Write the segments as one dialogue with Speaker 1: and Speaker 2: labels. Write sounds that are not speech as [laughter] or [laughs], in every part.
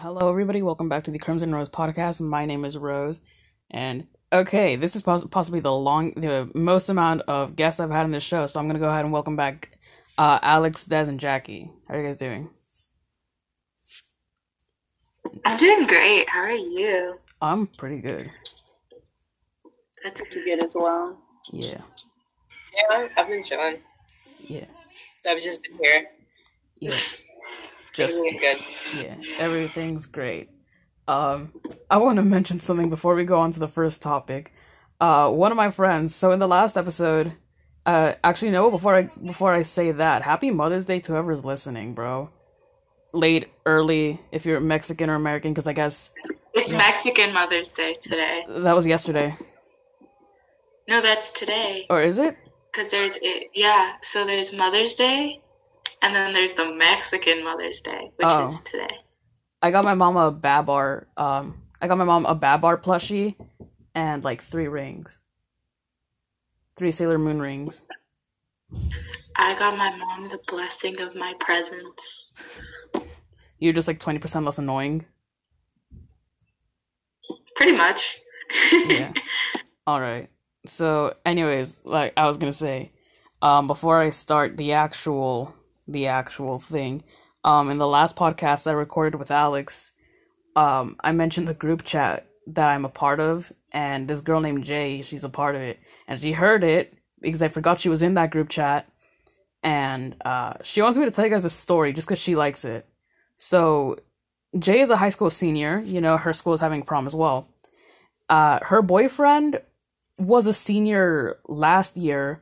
Speaker 1: Hello, everybody. Welcome back to the Crimson Rose podcast. My name is Rose, and okay, this is poss- possibly the long, the most amount of guests I've had in this show. So I'm gonna go ahead and welcome back uh, Alex, Des, and Jackie. How are you guys doing?
Speaker 2: I'm doing great. How are you?
Speaker 1: I'm pretty good.
Speaker 2: That's
Speaker 3: pretty good as well.
Speaker 1: Yeah,
Speaker 4: Yeah, I've been chilling.
Speaker 1: yeah,
Speaker 4: I've just been here.
Speaker 1: yeah. Just
Speaker 4: Everything's good.
Speaker 1: yeah, everything's great. Um, I want to mention something before we go on to the first topic. Uh, one of my friends. So in the last episode, uh, actually no. Before I before I say that, Happy Mother's Day to whoever's listening, bro. Late, early, if you're Mexican or American, because I guess
Speaker 2: It's Mexican Mother's Day today.
Speaker 1: that was yesterday,
Speaker 2: No, that's today.
Speaker 1: or is it?
Speaker 2: Because there's it. Yeah. So there's Mother's Day, and then there's the Mexican Mother's Day, which
Speaker 1: Oh.
Speaker 2: is today.
Speaker 1: I got my mom a Babar. Um, I got my mom a Babar plushie, and like three rings, three Sailor Moon rings.
Speaker 2: I got my mom the blessing of my presence.
Speaker 1: You're just like twenty percent less annoying.
Speaker 2: Pretty much. [laughs]
Speaker 1: yeah. All right. So, anyways, like I was gonna say, um, before I start the actual the actual thing, um, in the last podcast I recorded with Alex, um, I mentioned the group chat that I'm a part of, and this girl named Jay, she's a part of it, and she heard it because I forgot she was in that group chat, and uh, she wants me to tell you guys a story just because she likes it. So, Jay is a high school senior. You know, her school is having prom as well uh her boyfriend was a senior last year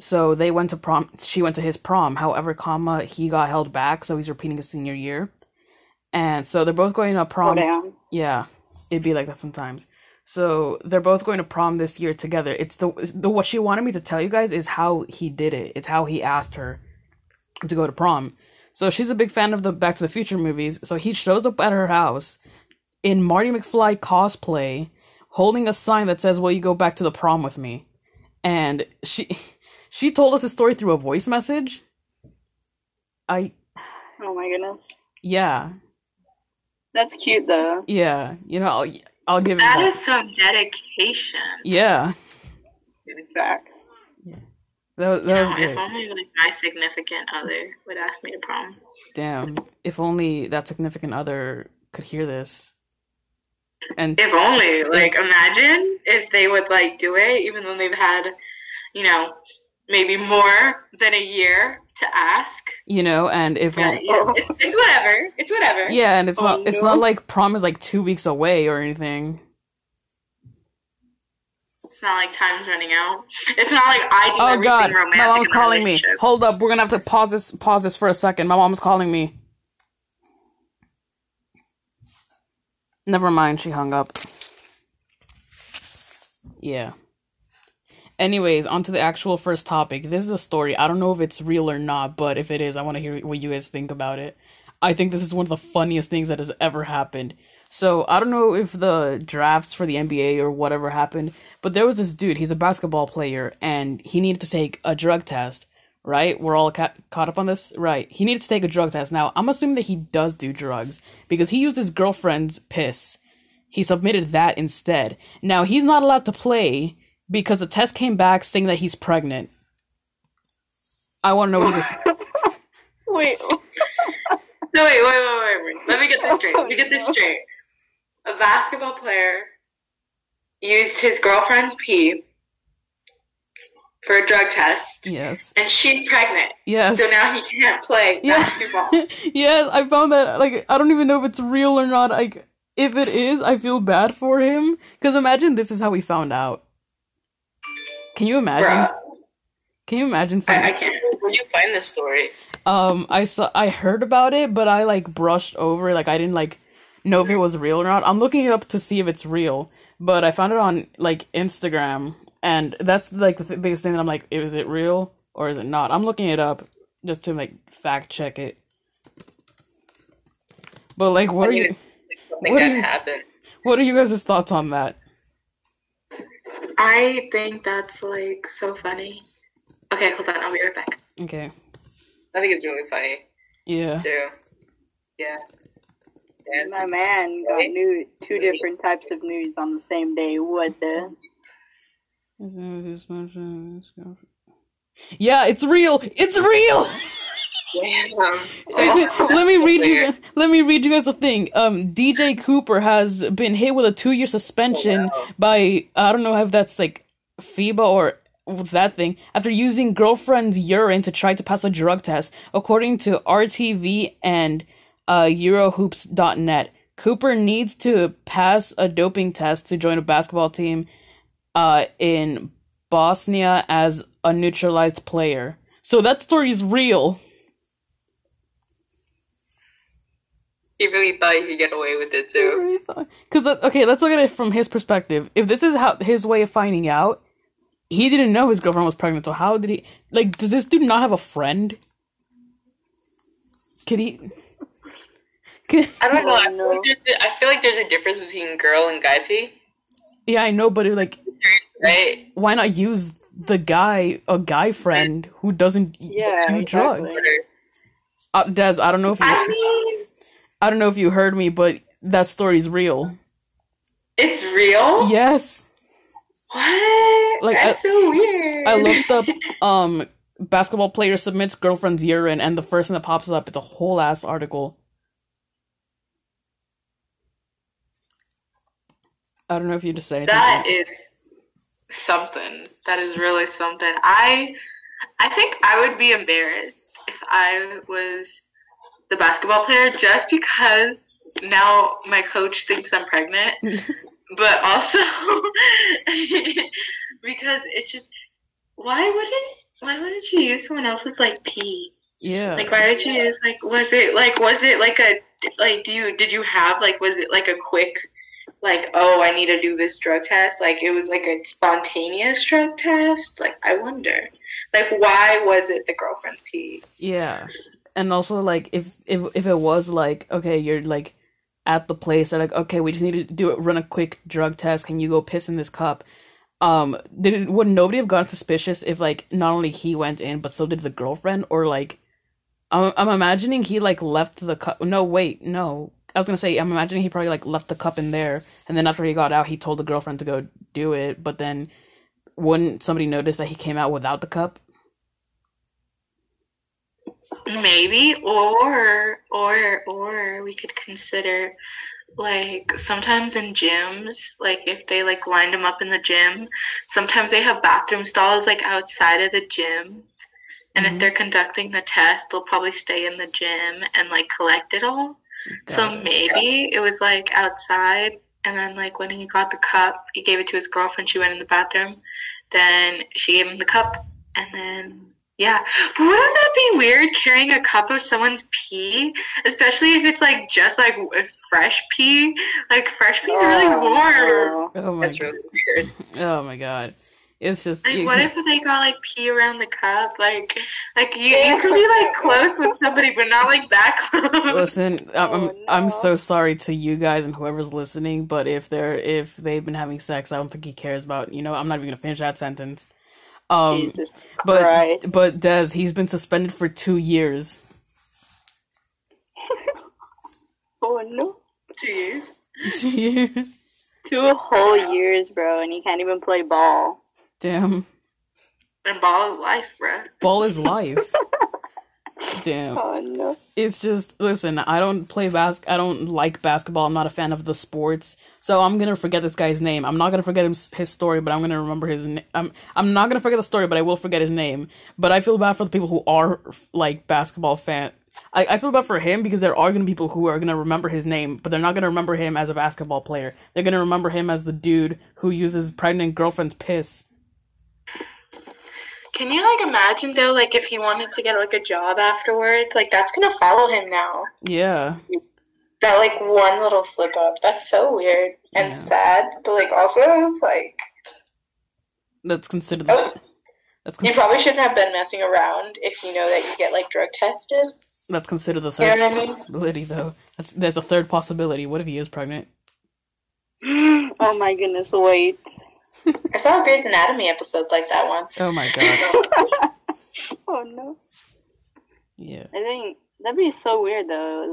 Speaker 1: so they went to prom she went to his prom. However comma he got held back so he's repeating his senior year. And so they're both going to
Speaker 3: Go
Speaker 1: prom.
Speaker 3: down.
Speaker 1: yeah it'd be like that sometimes. So they're both going to prom this year together. It's the the what she wanted me to tell you guys is how he did it. It's how he asked her to go to prom. So she's a big fan of the back to the future movies. So he shows up at her house in marty mcfly cosplay holding a sign that says will you go back to the prom with me? And she [laughs] she told us a story through a voice message i
Speaker 3: Oh my goodness.
Speaker 1: yeah
Speaker 3: That's cute though.
Speaker 1: yeah you know i'll, I'll give it
Speaker 2: That
Speaker 1: that.
Speaker 2: is some dedication.
Speaker 1: yeah
Speaker 3: Fact.
Speaker 1: that, was- that
Speaker 2: You
Speaker 1: was
Speaker 2: know,
Speaker 1: good
Speaker 2: if only like my significant other would ask me to prom.
Speaker 1: damn if only that significant other could hear this and
Speaker 2: If only, like, imagine if they would like do it, even though they've had, you know, maybe more than a year to ask.
Speaker 1: you know and if
Speaker 2: Yeah, yeah, it's, it's whatever. It's whatever.
Speaker 1: yeah and it's
Speaker 3: Oh,
Speaker 1: not it's
Speaker 3: no.
Speaker 1: not like prom is like two weeks away or anything
Speaker 2: It's not like time's running out. It's not like I do
Speaker 1: oh
Speaker 2: everything
Speaker 1: god
Speaker 2: romantic.
Speaker 1: my mom's calling me hold up we're gonna have to pause this pause this for a second my mom's calling me never mind she hung up yeah anyways on to the actual first topic. This is a story. I don't know if it's real or not but if it is i want to hear what you guys think about it. I think this is one of the funniest things that has ever happened. So i don't know if the drafts for the nba or whatever happened but there was this dude he's a basketball player and he needed to take a drug test right? We're all ca- caught up on this? Right. He needed to take a drug test. Now i'm assuming that he does do drugs because he used his girlfriend's piss. He submitted that instead. Now he's not allowed to play because the test came back saying that he's pregnant. I want to know what this. [laughs]
Speaker 3: Wait. [laughs]
Speaker 2: So wait, wait, wait, wait, wait. Let me get this straight. Let me get this oh, straight. A basketball player used his girlfriend's pee for a drug test,
Speaker 1: Yes.
Speaker 2: and she's pregnant.
Speaker 1: Yes.
Speaker 2: So now he can't play [laughs]
Speaker 1: Yeah.
Speaker 2: basketball.
Speaker 1: yes, I found that. Like, I don't even know if it's real or not. Like, if it is, I feel bad for him. Because imagine this is how we found out. Can you imagine?
Speaker 2: Bruh,
Speaker 1: Can you imagine?
Speaker 2: I, I can't.
Speaker 4: Where'd you find this story?
Speaker 1: Um, I saw, I heard about it, but I like brushed over. Like, I didn't like know if it was real or not. I'm looking it up to see if it's real, but I found it on like Instagram, and that's like the th- biggest thing that I'm like, is it real or is it not? I'm looking it up just to like fact check it. But like, what
Speaker 4: I
Speaker 1: are you?
Speaker 4: something
Speaker 1: what
Speaker 4: that
Speaker 1: you-
Speaker 4: happened.
Speaker 1: What are you guys' thoughts on that?
Speaker 2: I think that's like so funny. Okay, hold on. I'll be right back.
Speaker 1: Okay.
Speaker 4: I think it's really funny
Speaker 1: Yeah.
Speaker 4: too. Yeah. man.
Speaker 3: My man got new two different types of news on the same day. What the?
Speaker 1: Yeah, it's real. It's real. [laughs] Let me read you. Let me read you guys a thing. Um, DJ Cooper has been hit with a two-year suspension
Speaker 4: Oh, wow.
Speaker 1: by I don't know if that's like FIBA or that thing after using girlfriend's urine to try to pass a drug test, according to RTV and uh, Eurohoops.net. Cooper needs to pass a doping test to join a basketball team uh, in Bosnia as a naturalized player. So that story is real.
Speaker 4: He really thought he could get away with it too.
Speaker 1: Because okay, let's look at it from his perspective. If this is how his way of finding out, he didn't know his girlfriend was pregnant. So how did he? Like, does this dude not have a friend? Could he? Could,
Speaker 4: I don't know. I feel, like there's, feel like there's a difference between girl and guy pee,
Speaker 1: yeah, I know, but like,
Speaker 4: right?
Speaker 1: why not use the guy, a guy friend who doesn't
Speaker 3: Yeah,
Speaker 1: do drugs?
Speaker 3: exactly.
Speaker 1: Uh, Des, I don't know if you,
Speaker 2: I mean,
Speaker 1: I don't know if you heard me, but that story's real.
Speaker 2: it's real.
Speaker 1: Yes,
Speaker 2: What?
Speaker 1: Like,
Speaker 2: That's so weird.
Speaker 1: I looked up [laughs] um basketball player submits girlfriend's urine, and the first thing that pops up it's a whole ass article. I don't know if you just say anything.
Speaker 2: That is something. That is really something. I I think I would be embarrassed if I was the basketball player just because now my coach thinks I'm pregnant, [laughs] but also [laughs] because it's just why wouldn't why wouldn't you use someone else's like pee?
Speaker 1: yeah.
Speaker 2: Like why would you use like was it like was it like a like do you did you have like was it like a quick like oh I need to do this drug test like it was like a spontaneous drug test like I wonder like why was it the girlfriend's pee
Speaker 1: Yeah. And also like if if if it was like okay, you're like at the place, they're like, okay, we just need to do it run a quick drug test, can you go piss in this cup? Um did would nobody have gotten suspicious if like not only he went in but so did the girlfriend or like I'm I'm imagining he like left the cup no wait, no. I was gonna say I'm imagining he probably like left the cup in there and then after he got out he told the girlfriend to go do it, but then wouldn't somebody notice that he came out without the cup?
Speaker 2: Maybe or or or we could consider like sometimes in gyms like if they like lined them up in the gym sometimes they have bathroom stalls like outside of the gym and
Speaker 1: Mhm.
Speaker 2: if they're conducting the test they'll probably stay in the gym and like collect it all so
Speaker 1: it.
Speaker 2: maybe it was like outside and then like when he got the cup he gave it to his girlfriend she went in the bathroom then she gave him the cup and then yeah. But wouldn't that be weird carrying a cup of someone's pee? Especially if it's like just like fresh pee. Like fresh pee's really oh. warm.
Speaker 3: Oh,
Speaker 1: Oh my
Speaker 4: That's really weird.
Speaker 1: Oh my god. It's just
Speaker 2: like
Speaker 1: you-
Speaker 2: what if they got like pee around the cup? Like like you, you could be like close with somebody but not like that close.
Speaker 1: Listen, I'm I'm,
Speaker 3: Oh,
Speaker 1: I'm so sorry to you guys and whoever's listening, but if they're if they've been having sex, I don't think he cares about, you know, I'm not even going to finish that sentence. Um
Speaker 3: Jesus
Speaker 1: but
Speaker 3: Christ.
Speaker 1: but Des, he's been suspended for 2 years. [laughs]
Speaker 3: oh no.
Speaker 2: two years
Speaker 1: 2 years. [laughs]
Speaker 3: Two whole years, bro, and he can't even play ball.
Speaker 1: Damn.
Speaker 2: and ball is life bro.
Speaker 1: Ball is life. [laughs] Damn.
Speaker 3: Oh no.
Speaker 1: it's just listen i don't play bas i don't like basketball. I'm not a fan of the sports. So i'm gonna forget this guy's name. I'm not gonna forget him, his story but i'm gonna remember his name I'm, I'm not gonna forget the story but i will forget his name. But i feel bad for the people who are like basketball fan. I, I feel bad for him because there are gonna be people who are gonna remember his name but they're not gonna remember him as a basketball player. They're gonna remember him as the dude who uses pregnant girlfriend's piss
Speaker 2: Can you like imagine though, like if he wanted to get like a job afterwards, like that's gonna follow him now.
Speaker 1: yeah
Speaker 2: That like one little slip up. That's so weird and
Speaker 1: Yeah.
Speaker 2: sad, but like also it's like
Speaker 1: that's considered
Speaker 2: oh,
Speaker 1: that's,
Speaker 2: you probably shouldn't have been messing around if you know that you get like drug tested.
Speaker 1: that's considered the third
Speaker 2: You know
Speaker 1: third
Speaker 2: I mean?
Speaker 1: possibility though that's, there's a third possibility what if he is pregnant [gasps]
Speaker 3: oh my goodness, wait.
Speaker 2: I saw a Grey's Anatomy episode like that once.
Speaker 1: Oh my god. [laughs]
Speaker 3: Oh no.
Speaker 1: Yeah.
Speaker 3: I think that'd be so weird though.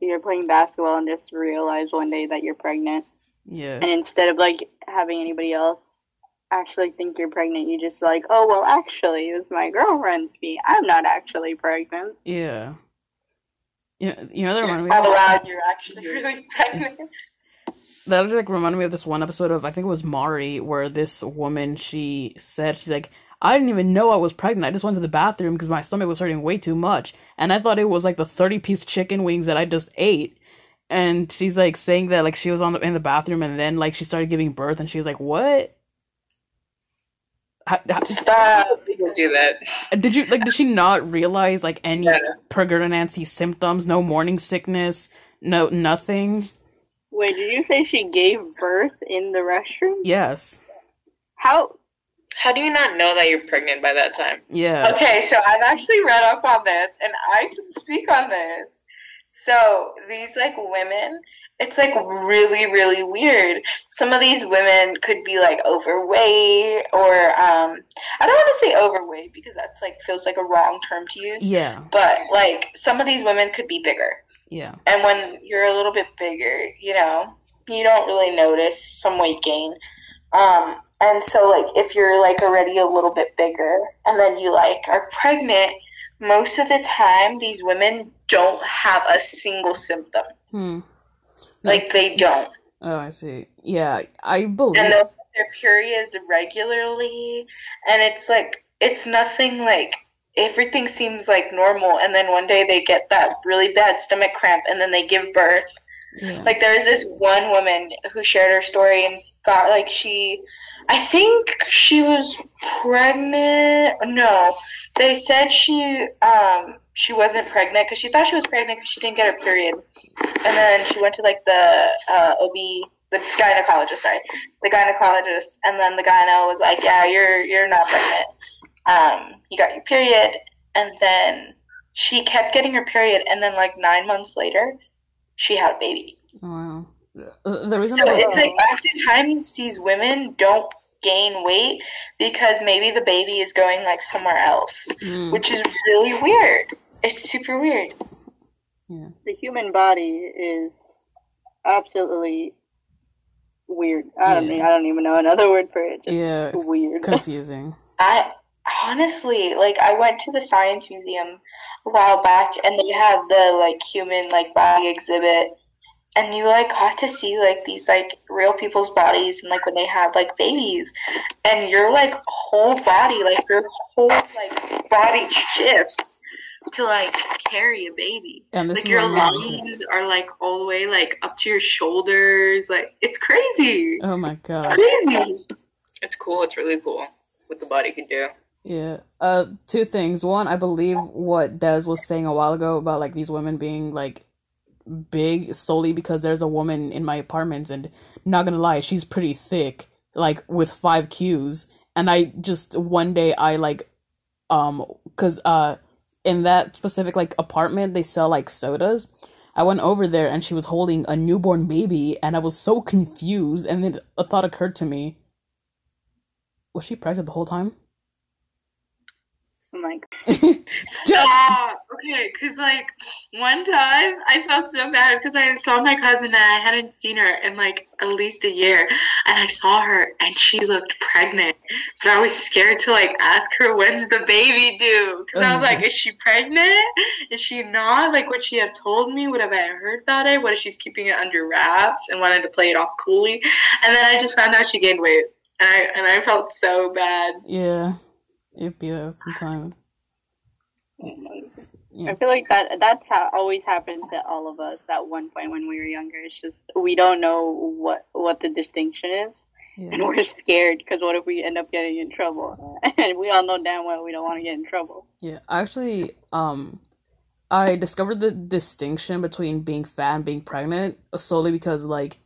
Speaker 3: you're playing basketball and just realize one day that you're pregnant,
Speaker 1: Yeah.
Speaker 3: and instead of like having anybody else actually think you're pregnant, you just like, oh well, actually, it was my girlfriend's pee. I'm not actually pregnant.
Speaker 1: Yeah. You know, you know that reminded me.
Speaker 2: All around, you're actually [laughs] really pregnant.
Speaker 1: That like reminded me of this one episode of I think it was Maury where this woman she said she's like I didn't even know I was pregnant. I just went to the bathroom because my stomach was hurting way too much, and I thought it was like the thirty piece chicken wings that I just ate. And she's like saying that like she was on the, in the bathroom and then like she started giving birth and she was like, "What? How, how-
Speaker 2: Stop.
Speaker 4: People do that.
Speaker 1: did you like? Did she not realize like any
Speaker 4: Yeah.
Speaker 1: pregnancy symptoms? No morning sickness. No nothing.
Speaker 3: Wait, did you say she gave birth in the restroom?
Speaker 1: Yes.
Speaker 3: How?
Speaker 4: How do you not know that you're pregnant by that time?
Speaker 1: Yeah.
Speaker 2: Okay, so I've actually read up on this and I can speak on this. So these like women, it's like really, really weird. Some of these women could be like overweight or um I don't want to say overweight because that's like feels like a wrong term to use.
Speaker 1: Yeah.
Speaker 2: But like some of these women could be bigger.
Speaker 1: Yeah.
Speaker 2: And when you're a little bit bigger, you know, you don't really notice some weight gain. Um, and so like if you're like already a little bit bigger and then you like are pregnant, most of the time these women don't have a single symptom.
Speaker 1: Hmm.
Speaker 2: Like they don't.
Speaker 1: Oh, I see. Yeah, I believe.
Speaker 2: And their periods regularly and it's like it's nothing like everything seems like normal and then one day they get that really bad stomach cramp and then they give birth
Speaker 1: yeah.
Speaker 2: Like there was this one woman who shared her story and got like she I think she was pregnant. No, they said she um she wasn't pregnant because she thought she was pregnant because she didn't get her period, and then she went to like the uh, OB, the gynecologist, sorry, the gynecologist, and then the gyno was like, "Yeah, you're you're not pregnant. Um, you got your period," and then she kept getting her period, and then like nine months later, she had a baby.
Speaker 1: Wow. The reason
Speaker 2: So
Speaker 1: I
Speaker 2: it's like oftentimes these women don't gain weight because maybe the baby is going like somewhere else,
Speaker 1: Mm,
Speaker 2: which is really weird. It's super weird. Yeah.
Speaker 3: The human body is absolutely weird. I don't.
Speaker 1: Yeah.
Speaker 3: mean- I don't even know another word for it. Just
Speaker 1: yeah, it's
Speaker 3: weird. [laughs]
Speaker 1: confusing.
Speaker 2: I honestly like I went to the science museum a while back and they had the like human like body exhibit and you like got to see like these like real people's bodies and like when they had like babies and your like whole body like your whole like body shifts to like carry a baby
Speaker 1: And this
Speaker 2: like
Speaker 1: is
Speaker 2: your
Speaker 1: what I'm
Speaker 2: lungs are like all the way like up to your shoulders like it's crazy
Speaker 1: Oh my god.
Speaker 2: it's crazy
Speaker 4: It's cool. It's really cool what the body can do.
Speaker 1: Yeah. Uh, two things. One, I believe what Des was saying a while ago about like these women being like big solely because there's a woman in my apartments, and not gonna lie, she's pretty thick, like with five Qs. And I just one day I like, um, cause uh, in that specific like apartment they sell like sodas. I went over there and she was holding a newborn baby, and I was so confused. And then a thought occurred to me: Was she pregnant the whole time?
Speaker 3: I'm like, [laughs]
Speaker 2: Stop. Okay, because like one time I felt so bad because I saw my cousin and I hadn't seen her in like at least a year, and I saw her and she looked pregnant, but I was scared to like ask her when's the baby due because I was oh like, is she pregnant? Is she not? Like, would she have told me? Would have I heard about it? What if she's keeping it under wraps and wanted to play it off coolly? And then I just found out she gained weight, and I and I felt so bad.
Speaker 1: Yeah, it'd be that sometimes. Yeah.
Speaker 3: I feel like that that's how always happened to all of us at one point when we were younger. It's just we don't know what what the distinction is, and we're scared because what if we end up getting in trouble? [laughs] And we all know damn well we don't want to get in trouble.
Speaker 1: Yeah. Actually, um, I discovered the distinction between being fat and being pregnant solely because like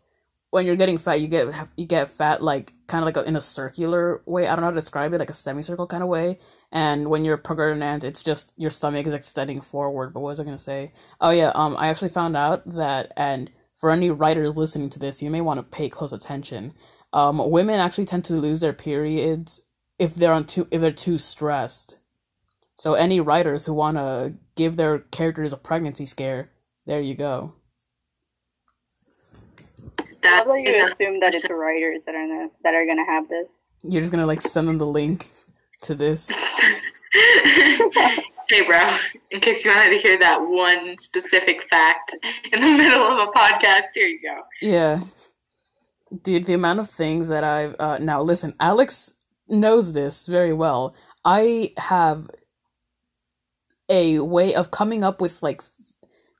Speaker 1: when you're getting fat, you get you get fat like kind of like a, in a circular way. I don't know how to describe it, like a semicircle kind of way. And when you're pregnant, it's just your stomach is extending forward. But what was I gonna say? Oh yeah, um, I actually found out that, and for any writers listening to this, you may want to pay close attention. Um, women actually tend to lose their periods if they're on too if they're too stressed. So any writers who want to give their characters a pregnancy scare, there you go.
Speaker 3: How
Speaker 2: That
Speaker 3: about you
Speaker 2: is a-
Speaker 3: assume that it's writers that are gonna, that are gonna have this?
Speaker 1: You're just gonna like send them the link to this. [laughs]
Speaker 2: hey, bro. In case you wanted to hear that one specific fact in the [laughs] middle of a podcast, here you go.
Speaker 1: Yeah. Dude, the amount of things that I've uh now listen, Alex knows this very well. I have a way of coming up with like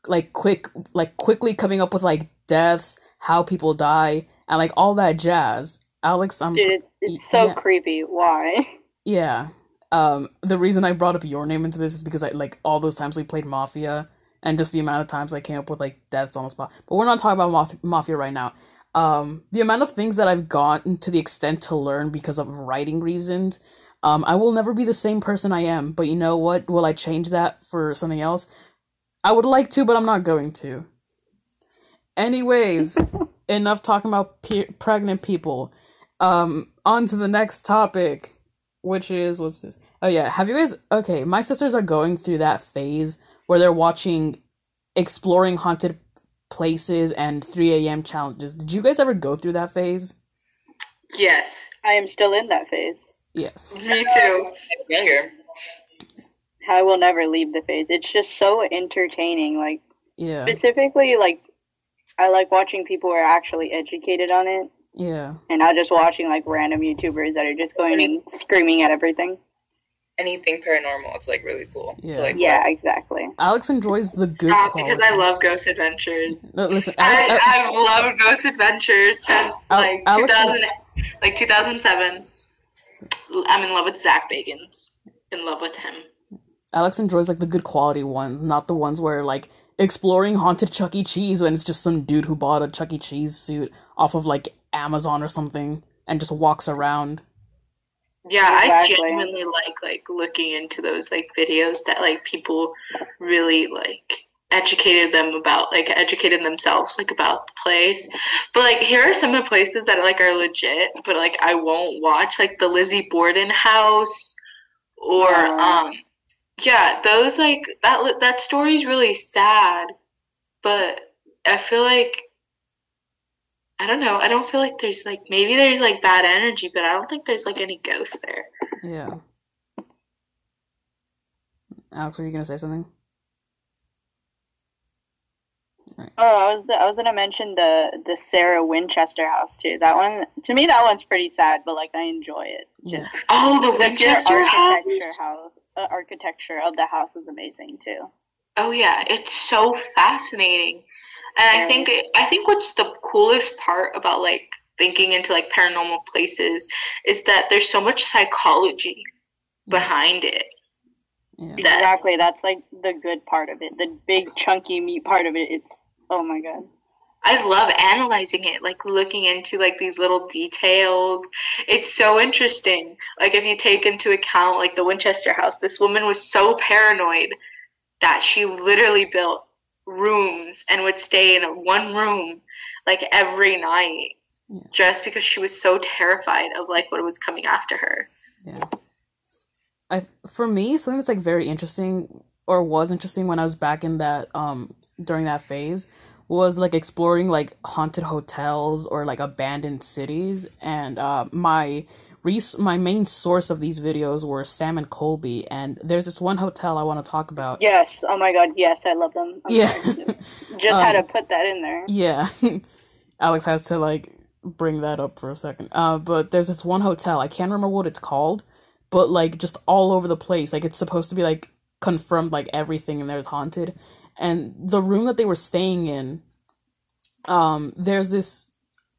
Speaker 1: like quick like quickly coming up with like deaths, how people die, and like all that jazz. Alex, I'm
Speaker 3: Dude, it's, it's so
Speaker 1: Yeah.
Speaker 3: creepy. Why?
Speaker 1: yeah. Um the reason I brought up your name into this is because I like all those times we played Mafia and just the amount of times I came up with like deaths on the spot. But we're not talking about Maf- Mafia right now. Um the amount of things that I've gotten to the extent to learn because of writing reasons. Um I will never be the same person I am, but you know what? Will I change that for something else? I would like to, but I'm not going to. Anyways, [laughs] enough talking about pe- pregnant people. Um on to the next topic which is what's this? Oh yeah, have you guys? Okay, my sisters are going through that phase where they're watching exploring haunted places and 3 a.m. challenges. Did you guys ever go through that phase?
Speaker 2: Yes.
Speaker 3: I am still in that phase.
Speaker 1: Yes. [laughs]
Speaker 2: Me too.
Speaker 4: Younger.
Speaker 3: I will never leave the phase. It's just so entertaining. Like
Speaker 1: Yeah.
Speaker 3: specifically, like I like watching people who are actually educated on it,
Speaker 1: Yeah.
Speaker 3: and not just watching like random YouTubers that are just going and screaming at everything.
Speaker 4: Anything paranormal, it's like really cool.
Speaker 1: Yeah.
Speaker 4: To, like,
Speaker 3: Yeah, exactly.
Speaker 1: Alex enjoys the good
Speaker 2: uh,
Speaker 1: Stop,
Speaker 2: because I love Ghost Adventures.
Speaker 1: No, listen,
Speaker 2: I,
Speaker 1: Ale- uh,
Speaker 2: I've loved Ghost Adventures since
Speaker 1: Al-
Speaker 2: like
Speaker 1: Alex-
Speaker 2: 2000, like 2007. I'm in love with Zak Bagans. In love with him.
Speaker 1: Alex enjoys like the good quality ones, not the ones where like exploring haunted Chuck E. Cheese when it's just some dude who bought a Chuck E. Cheese suit off of like Amazon or something and just walks around.
Speaker 2: Yeah,
Speaker 3: Exactly.
Speaker 2: I genuinely like like looking into those like videos that like people really like educated them about like educated themselves like about the place. But like here are some of the places that like are legit, but like I won't watch like the Lizzie Borden house or
Speaker 3: Oh.
Speaker 2: um yeah, those like that that story's really sad, but I feel like I don't know. I don't feel like there's like maybe there's like bad energy, but I don't think there's like any ghosts there.
Speaker 1: Yeah. Alex, were you gonna say something?
Speaker 3: Oh, I was I was gonna mention the the Sarah Winchester house too. That one to me that one's pretty sad, but like I enjoy it.
Speaker 1: Yeah.
Speaker 2: Oh, the
Speaker 3: The pure
Speaker 2: Winchester house.
Speaker 3: house, uh, architecture of the house is amazing too.
Speaker 2: Oh yeah, it's so fascinating. And I think I think what's the coolest part about like thinking into like paranormal places is that there's so much psychology behind it.
Speaker 1: Yeah.
Speaker 2: That
Speaker 3: Exactly, that's like the good part of it. The big chunky meat part of it. It's oh my god.
Speaker 2: I love analyzing it, like looking into like these little details. It's so interesting. Like if you take into account like the Winchester house, this woman was so paranoid that she literally built rooms and would stay in one room like every night
Speaker 1: Yeah.
Speaker 2: just because she was so terrified of like what was coming after her.
Speaker 1: Yeah. I for me, something that's like very interesting or was interesting when I was back in that um during that phase was like exploring like haunted hotels or like abandoned cities and uh my res- my main source of these videos were Sam and Colby and there's this one hotel I want to talk about.
Speaker 3: Yes, oh my god, yes, I love them. I'm
Speaker 1: Yeah. [laughs]
Speaker 3: Just had to
Speaker 1: Um,
Speaker 3: put that in there.
Speaker 1: Yeah. [laughs] Alex has to like bring that up for a second. Uh but there's this one hotel, I can't remember what it's called, but like just all over the place. Like it's supposed to be like confirmed like everything in there is haunted. And the room that they were staying in, um, there's this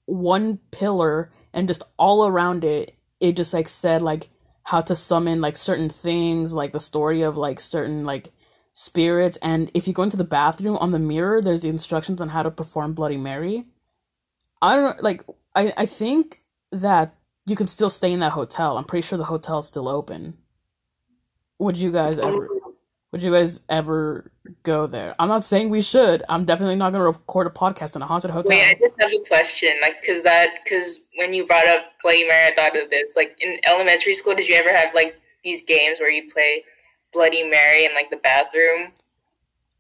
Speaker 1: one pillar and just all around it it just like said like how to summon like certain things, like the story of like certain like spirits. And if you go into the bathroom on the mirror there's the instructions on how to perform bloody mary. I don't like i i think that you can still stay in that hotel. I'm pretty sure the hotel's still open. Would you guys ever would you guys ever go there i'm not saying we should i'm definitely not going to record a podcast in a haunted hotel
Speaker 4: Wait, I just have a question. Like, cause that, cause when you brought up Bloody Mary, I thought of this. Like in elementary school, did you ever have like these games where you play Bloody Mary in like the bathroom?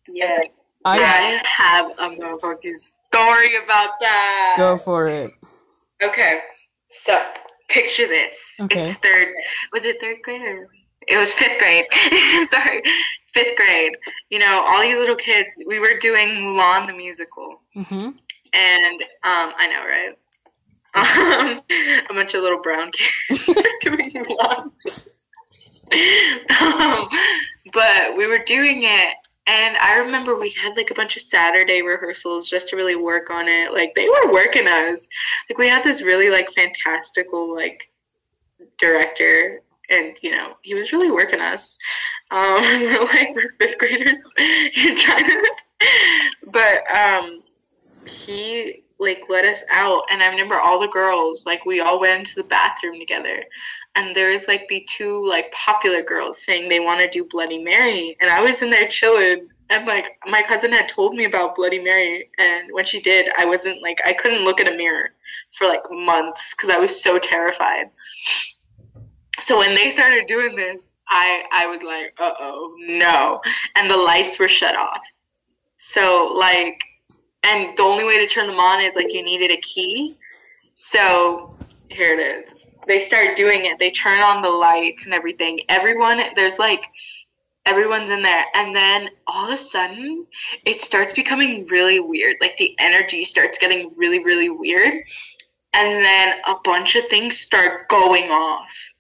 Speaker 3: Yeah.
Speaker 4: And, like,
Speaker 1: I
Speaker 2: I have a motherfucking story about that.
Speaker 1: go for it.
Speaker 2: Okay, so picture this.
Speaker 1: Okay.
Speaker 2: It's third. Was it third grade or? It was fifth grade. [laughs] Sorry, fifth grade. You know, all these little kids. We were doing Mulan the musical,
Speaker 1: hmm
Speaker 2: and um, I know, right? [laughs] Um, a bunch of little brown kids [laughs] doing Mulan. um, but we were doing it, and I remember we had like a bunch of Saturday rehearsals just to really work on it. Like they were working us. Like we had this really like fantastical like director, and you know he was really working us. Um, we're [laughs] like we're fifth graders. [laughs] Trying to, but um, he like let us out, and I remember all the girls like we all went into the bathroom together. And there was like the two like popular girls saying they want to do Bloody Mary, and I was in there chilling. And like my cousin had told me about Bloody Mary, and when she did, I wasn't like I couldn't look at a mirror for like months because I was so terrified. So when they started doing this, I I was like, uh oh, no, and the lights were shut off. So like, and the only way to turn them on is like you needed a key. So here it is. They start doing it. They turn on the lights and everything. Everyone, there's like everyone's in there and then all of a sudden it starts becoming really weird like the energy starts getting really really weird and then a bunch of things start going off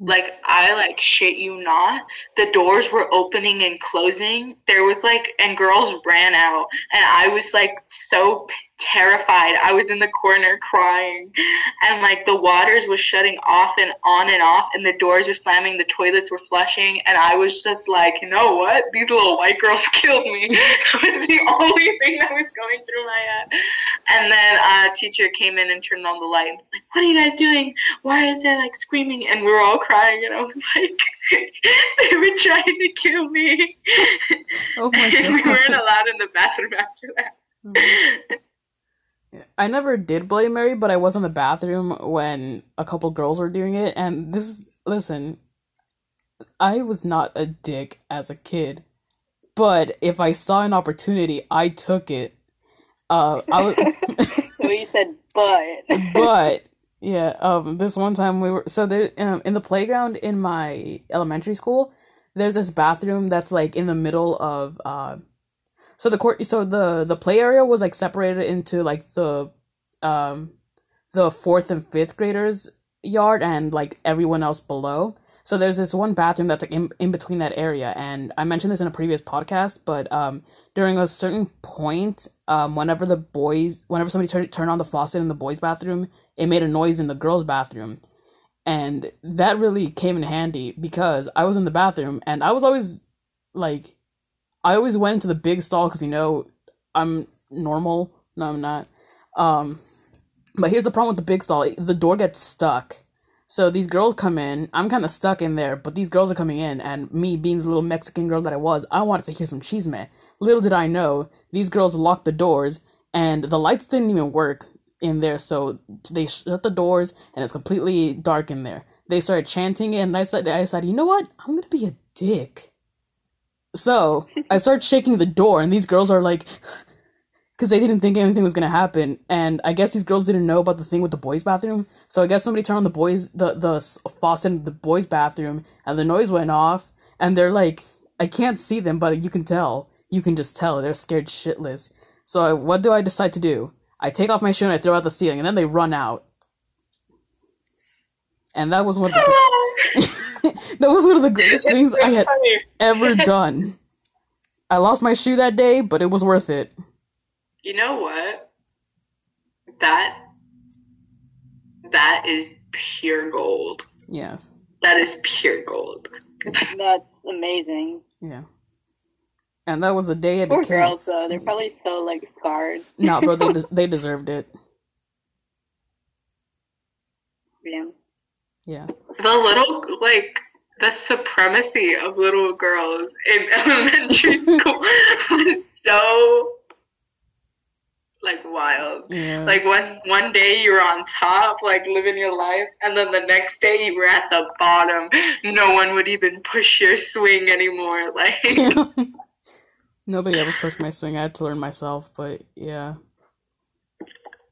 Speaker 2: like i like shit you not the doors were opening and closing. There was like and girls ran out and i was like so terrified. I was in the corner crying. And like the waters was shutting off and on and off and the doors were slamming the toilets were flushing and i was just like you know what? These little white girls [laughs] killed me. [laughs] That was the only thing that was going through my head. And then a teacher came in and turned on the light and was like what are you guys doing? Why is there like screaming? And we were all crying and i was [laughs] like they were trying to kill me.
Speaker 1: Oh my
Speaker 2: and we weren't allowed in the bathroom after that mm-hmm.
Speaker 1: I never did Bloody Mary, but I was in the bathroom when a couple girls were doing it, and this listen, I was not a dick as a kid, but if I saw an opportunity, I took it. Uh, I was, [laughs]
Speaker 3: So you said, [laughs] but.
Speaker 1: but yeah, um, this one time we were so there um, in the playground in my elementary school. There's this bathroom that's like in the middle of uh, so the court so the the play area was like separated into like the um the fourth and fifth graders yard and like everyone else below. So there's this one bathroom that's like in, in between that area, and I mentioned this in a previous podcast, but um during a certain point, um whenever the boys whenever somebody turned turned on the faucet in the boys' bathroom, it made a noise in the girls' bathroom. And that really came in handy because I was in the bathroom and I was always like I always went into the big stall because you know I'm normal. No, I'm not. Um, but here's the problem with the big stall: the door gets stuck. So these girls come in. I'm kind of stuck in there, but these girls are coming in, and me being the little Mexican girl that I was, I wanted to hear some chisme. Little did I know, these girls locked the doors, and the lights didn't even work in there. So they shut the doors, and it's completely dark in there. They started chanting, and I said, I said, you know what? I'm gonna be a dick. So I start shaking the door, and these girls are like, because they didn't think anything was gonna happen, and I guess these girls didn't know about the thing with the boys' bathroom. So I guess somebody turned on the boys the the faucet in the boys' bathroom, and the noise went off, and they're like, I can't see them, but you can tell, you can just tell they're scared shitless. So I, what do I decide to do? I take off my shoe and I throw out the ceiling, and then they run out. And that was one [laughs] that was one of the greatest things I had ever [laughs] done. I lost my shoe that day, but it was worth it.
Speaker 2: You know what? That that is pure gold.
Speaker 1: Yes.
Speaker 2: That is pure gold. [laughs]
Speaker 3: That's amazing.
Speaker 1: Yeah. And that was the day it
Speaker 3: Poor
Speaker 1: became.
Speaker 3: girls, though. They're probably so, like, scarred.
Speaker 1: Nah, bro, they des- they deserved it.
Speaker 3: Yeah.
Speaker 1: Yeah.
Speaker 2: The little like the supremacy of little girls in [laughs] elementary school was so like wild.
Speaker 1: Yeah.
Speaker 2: Like one one day you were on top, like living your life, and then the next day you were at the bottom. No one would even push your swing anymore. [laughs] Like [laughs]
Speaker 1: Nobody ever pushed my swing. I had to learn myself, but yeah.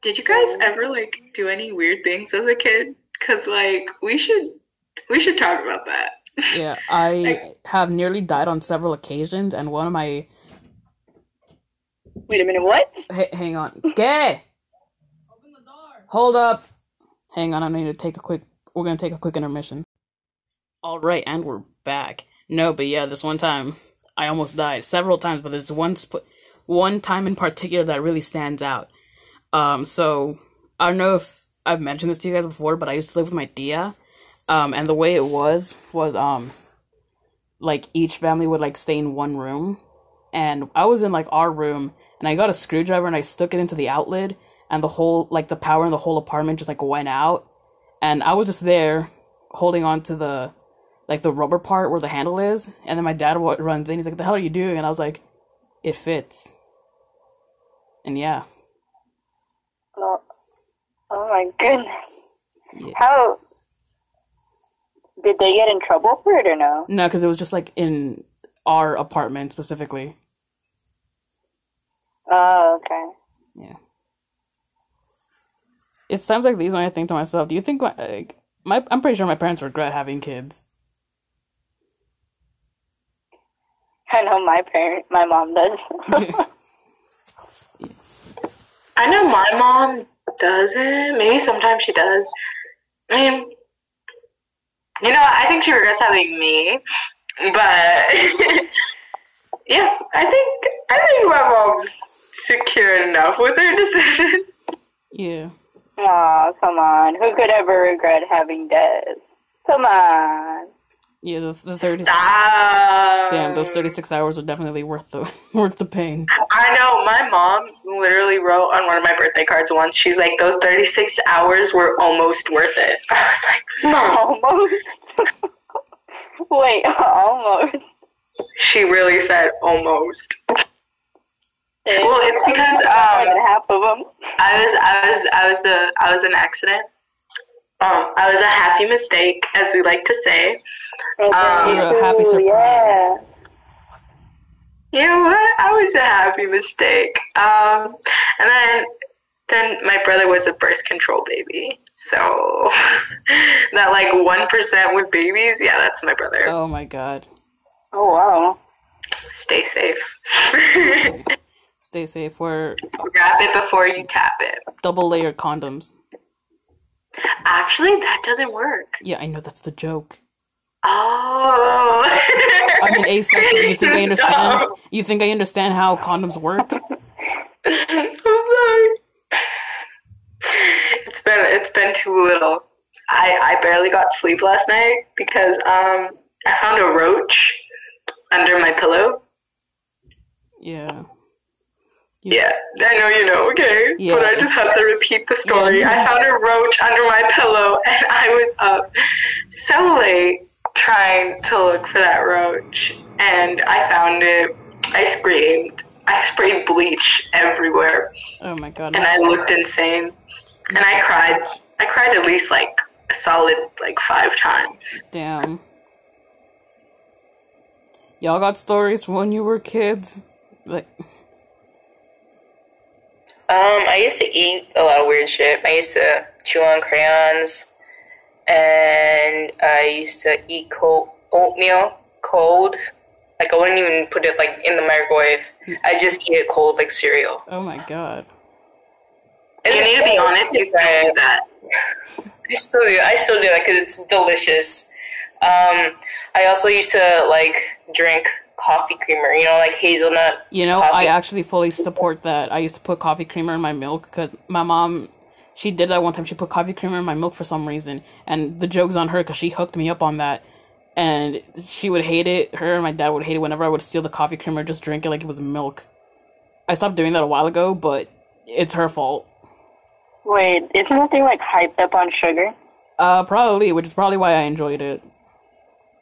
Speaker 2: Did you guys ever like do any weird things as a kid? Cause like we should we should talk about that.
Speaker 1: Yeah, I have nearly died on several occasions, and one of my
Speaker 3: Wait a minute, what?
Speaker 1: H- hang on, gay. Open the door! Hold up. Hang on, I need to take a quick. We're gonna take a quick intermission. All right, and we're back. No, but yeah, this one time I almost died several times, but there's one sp- one time in particular that really stands out. Um, so I don't know if I've mentioned this to you guys before, but I used to live with my tia. Um, and the way it was was um, like each family would like stay in one room, and I was in like our room, and I got a screwdriver and I stuck it into the outlet, and the whole like the power in the whole apartment just like went out, and I was just there holding on to the like the rubber part where the handle is, and then my dad runs in. He's like, "The hell are you doing?" And I was like, "It fits." And yeah,
Speaker 3: Oh, oh my goodness.
Speaker 1: Yeah.
Speaker 3: How did they get in trouble for it or no?
Speaker 1: no, because it was just like in our apartment specifically.
Speaker 3: Oh, okay.
Speaker 1: Yeah. It's times like these when I think to myself, do you think like my I'm pretty sure my parents regret having kids.
Speaker 3: I know my parent, my mom does. [laughs]
Speaker 2: I know my mom doesn't. Maybe sometimes she does. I mean, you know, I think she regrets having me, but [laughs] yeah, I think I think my mom's secure enough with her decision.
Speaker 1: yeah.
Speaker 3: Aw, come on. Who could ever regret having Des? Come on.
Speaker 1: Yeah, the, the 30
Speaker 2: Stop.
Speaker 1: Damn, those 36 hours are definitely worth the [laughs] worth the pain.
Speaker 2: I know. My mom literally wrote on one of my birthday cards once. She's like, "Those thirty-six hours were almost worth it." [laughs] I was like, "Mom."
Speaker 3: Almost. [laughs] Wait, almost.
Speaker 2: She really said almost. Well, it's because um,
Speaker 3: half of them.
Speaker 2: I was I was I was a I was an accident. Um, I was a happy mistake, as we like to say. Um,
Speaker 1: You're a happy surprise.
Speaker 3: Yeah.
Speaker 2: You know what? I was a happy mistake. Um, and then then my brother was a birth control baby. So [laughs] that like one percent with babies, yeah, that's my brother.
Speaker 1: Oh my god.
Speaker 3: Oh wow.
Speaker 2: Stay safe. [laughs]
Speaker 1: Stay safe. Wear
Speaker 2: Grab it before you tap it.
Speaker 1: double layer condoms.
Speaker 2: Actually, that doesn't work.
Speaker 1: Yeah, I know that's the joke.
Speaker 2: Oh.
Speaker 1: I mean, asexual. You think I [laughs] understand?
Speaker 2: Stop.
Speaker 1: You think I understand how condoms work? [laughs]
Speaker 2: I'm sorry. It's been it's been too little. I I barely got sleep last night because um I found a roach under my pillow.
Speaker 1: Yeah.
Speaker 2: Yeah, I know you know, okay.
Speaker 1: Yeah.
Speaker 2: But I just have to repeat the story.
Speaker 1: Yeah.
Speaker 2: I found a roach under my pillow and I was up so late trying to look for that roach and I found it. I screamed. I sprayed bleach everywhere
Speaker 1: Oh my god.
Speaker 2: and I looked insane. And I cried. I cried at least like a solid like five times.
Speaker 1: Damn. Y'all got stories from when you were kids? Like,
Speaker 4: Um, I used to eat a lot of weird shit. I used to chew on crayons, and I used to eat cold oatmeal cold. Like I wouldn't even put it like in the microwave. I just eat it cold like cereal.
Speaker 1: oh my god.
Speaker 2: You need to be honest. You still do that. [laughs]
Speaker 4: I still do. I still do that because it's delicious. Um, I also used to like drink coffee creamer. You know, like hazelnut.
Speaker 1: You know, I actually fully support that. I used to put coffee creamer in my milk because my mom, she did that one time. She put coffee creamer in my milk for some reason, and the joke's on her because she hooked me up on that. And she would hate it. Her and my dad would hate it whenever I would steal the coffee creamer, just drink it like it was milk. I stopped doing that a while ago, but it's her fault.
Speaker 3: Wait, isn't that thing like hyped up on sugar?
Speaker 1: Uh, probably, which is probably why I enjoyed it.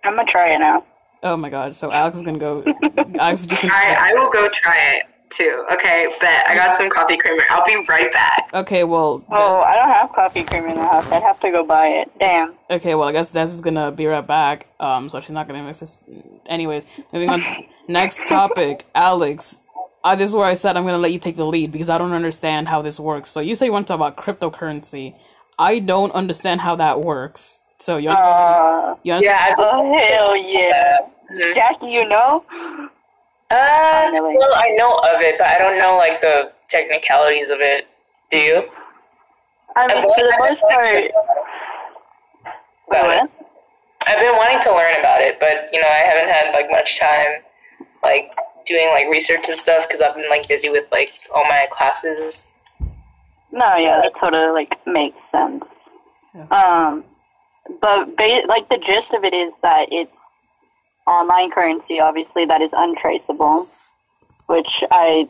Speaker 3: I'm gonna try it now.
Speaker 1: Oh my god! So Alex is gonna go. [laughs] Alex is just gonna.
Speaker 2: I, I will go try it too. Okay, but I got some coffee creamer. I'll be right back.
Speaker 1: Okay, well.
Speaker 3: Oh, I don't have coffee creamer in the house. I'd have to go buy it. Damn.
Speaker 1: Okay, well, I guess Des is gonna be right back. Um, so she's not gonna miss this. Anyways, moving on. [laughs] Next topic, Alex. Uh, this is where I said I'm gonna let you take the lead because I don't understand how this works. So you say you want to talk about cryptocurrency. I don't understand how that works. So you want
Speaker 3: Uh,
Speaker 1: you want
Speaker 4: Yeah, I
Speaker 3: oh hell yeah,
Speaker 4: Mhm.
Speaker 3: Jackie, you know?
Speaker 4: Uh,
Speaker 3: Finally.
Speaker 4: well, I know of it, but I don't know like the technicalities of it. Do you?
Speaker 3: I mean, for the most part.
Speaker 4: About it.
Speaker 3: What?
Speaker 4: I've been wanting to learn about it, but you know, I haven't had like much time, like doing like research and stuff because I've been like busy with like all my classes.
Speaker 3: No, yeah, that totally like makes sense. Um, but ba- like the gist of it is that it's online currency, obviously that is untraceable, which I,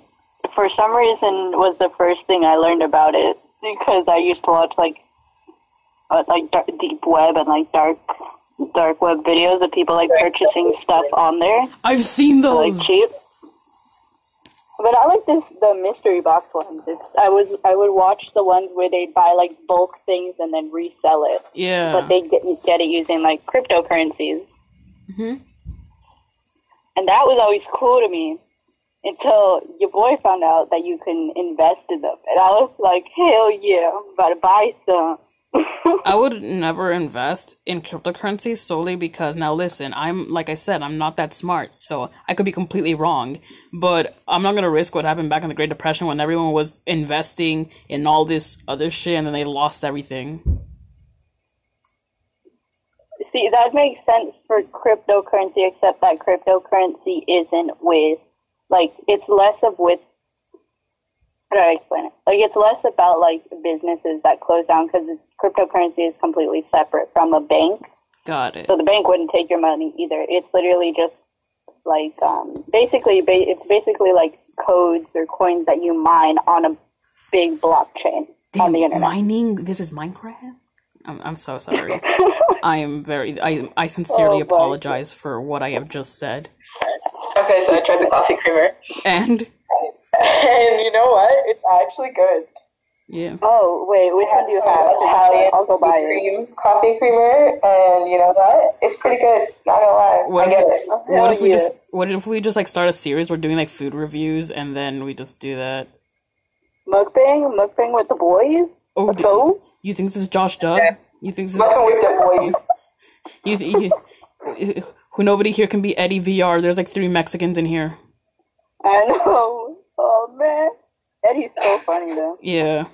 Speaker 3: for some reason, was the first thing I learned about it because I used to watch like, uh, like dark, deep web and like dark, dark web videos of people like purchasing stuff on there
Speaker 1: I've seen those.
Speaker 3: like
Speaker 1: those.
Speaker 3: cheap. But I like this the mystery box ones. It's I was I would watch the ones where they buy like bulk things and then resell it,
Speaker 1: Yeah.
Speaker 3: but they get get it using like cryptocurrencies.
Speaker 1: Mhm.
Speaker 3: And that was always cool to me until your boy found out that you can invest in them, and I was like, hell yeah, I'm about to buy some. [laughs]
Speaker 1: I would never invest in cryptocurrency solely because now listen, I'm like I said, I'm not that smart, so I could be completely wrong. But I'm not gonna risk what happened back in the Great Depression when everyone was investing in all this other shit and then they lost everything.
Speaker 3: See, that makes sense for cryptocurrency, except that cryptocurrency isn't with, like, it's less of with, how do I explain it? Like, it's less about, like, businesses that close down because cryptocurrency is completely separate from a bank.
Speaker 1: Got it.
Speaker 3: So the bank wouldn't take your money either. It's literally just, like, um, basically, ba- it's basically like codes or coins that you mine on a big blockchain on the internet.
Speaker 1: mining. This is Minecraft. I'm I'm so [laughs] sorry. I am very. I I sincerely
Speaker 3: Oh,
Speaker 1: apologize for what I have just said.
Speaker 2: Okay, so I tried the coffee creamer.
Speaker 1: And
Speaker 2: And you know what? It's actually good.
Speaker 1: yeah,
Speaker 3: Oh, wait, which one do you have?
Speaker 2: Italian
Speaker 3: I'll buy
Speaker 2: cream coffee creamer, and you know what? It's pretty good. Not gonna lie,
Speaker 1: What
Speaker 2: I
Speaker 1: if-
Speaker 2: it.
Speaker 1: what if we
Speaker 3: yeah.
Speaker 1: just what if we just like start a series? We're doing like food reviews, and then we just do that.
Speaker 3: Mukbang? Mukbang with the boys?
Speaker 1: Oh,
Speaker 3: Let's
Speaker 1: do-
Speaker 3: go.
Speaker 1: You think this is Josh Dub? You think this is
Speaker 2: with the boys. [laughs]
Speaker 1: you, th- you who nobody here can be Eddie VR? There's like three Mexicans in here.
Speaker 3: I know. Oh man, Eddie's so funny though.
Speaker 1: Yeah.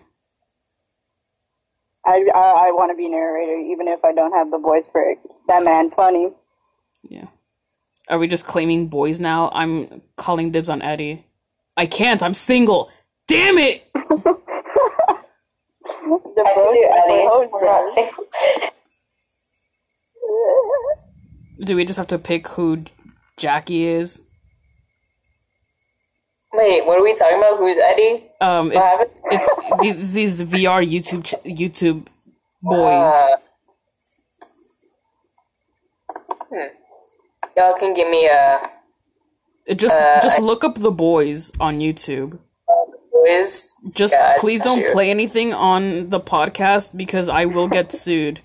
Speaker 3: I I, I want to be narrator even if I don't have the voice for it. That man funny.
Speaker 1: Yeah. Are we just claiming boys now? I'm calling dibs on Eddie. I can't. I'm single. Damn it! [laughs]
Speaker 3: The
Speaker 2: I can
Speaker 3: voice
Speaker 2: do
Speaker 3: for
Speaker 2: Eddie. We're not single.
Speaker 1: Do we just have to pick who Jackie is?
Speaker 4: Wait, what are we talking about? Who's Eddie?
Speaker 1: Um, it's it's these these VR YouTube ch- YouTube boys.
Speaker 4: Uh, hmm. Y'all can give me a
Speaker 1: It just
Speaker 4: uh,
Speaker 1: just look up the boys on YouTube.
Speaker 4: Quiz.
Speaker 1: Just
Speaker 4: Yeah,
Speaker 1: please don't
Speaker 4: true.
Speaker 1: play anything on the podcast because I will get sued.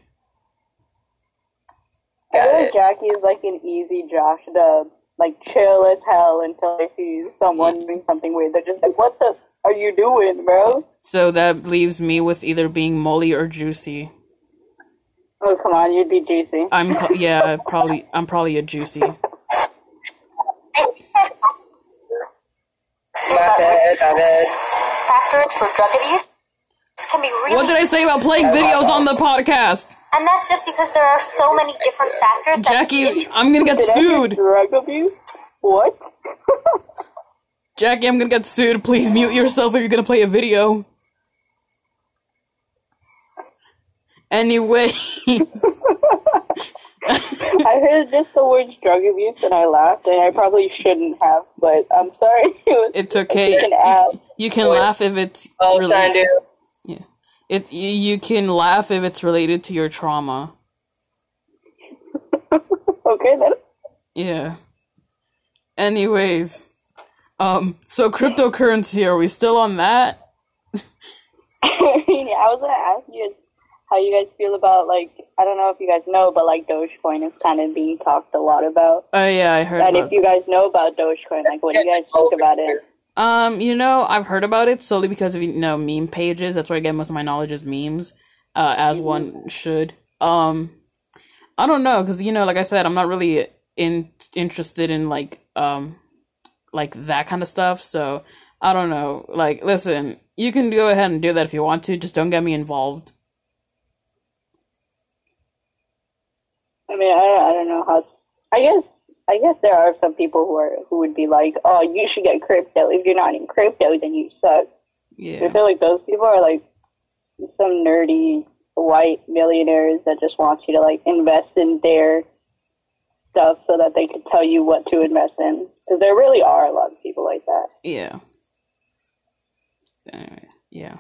Speaker 3: I
Speaker 4: Got
Speaker 3: feel like
Speaker 4: it.
Speaker 3: Jackie is like an easy Josh Dub, like chill as hell until they see someone doing something weird. They're just like, "What the are you doing, bro?"
Speaker 1: So that leaves me with either being Molly or Juicy.
Speaker 3: Oh come on, you'd be juicy.
Speaker 1: I'm ca- yeah, probably I'm probably a Juicy.
Speaker 4: My bad, my bad.
Speaker 5: Factors for drug abuse can be really
Speaker 1: What did I say about playing videos on the podcast?
Speaker 5: and that's just because there are so many different factors that
Speaker 1: Jackie, I'm gonna get [laughs]
Speaker 3: Did I get
Speaker 1: sued.
Speaker 3: drug abuse? What? [laughs]
Speaker 1: Jackie, I'm gonna get sued. Please mute yourself if you're gonna play a video. Anyway, [laughs] [laughs]
Speaker 3: I heard just the words drug abuse and I laughed, and I probably shouldn't have, but I'm sorry. [laughs] It was
Speaker 1: it's okay.
Speaker 3: an app.
Speaker 1: You can laugh if it's
Speaker 4: All I'm trying to
Speaker 1: related.
Speaker 4: do.
Speaker 1: Yeah, it you, you can laugh if it's related to your trauma. [laughs]
Speaker 3: Okay then.
Speaker 1: Yeah. Anyways, um, so cryptocurrency, are we still on that?
Speaker 3: I mean, I was gonna ask you guys how you guys feel about like I don't know if you guys know, but like Dogecoin is kind of being talked a lot about.
Speaker 1: Oh yeah, I heard.
Speaker 3: And if you guys know about Dogecoin, like, what do you guys think about it?
Speaker 1: Um, you know, I've heard about it solely because of you know meme pages. That's where I get most of my knowledge is memes, uh, as one should. Um, I don't know because you know, like I said, I'm not really in interested in like um, like that kind of stuff. So I don't know. Like, listen, you can go ahead and do that if you want to. Just don't get me involved.
Speaker 3: I mean, I, I don't know how. I guess I guess there are some people who are who would be like, "Oh, you should get crypto. If you're not in crypto, then you suck."
Speaker 1: Yeah.
Speaker 3: I feel like those people are like some nerdy white millionaires that just want you to like invest in their stuff so that they can tell you what to invest in. Because there really are a lot of people like that.
Speaker 1: Yeah. Anyway, yeah.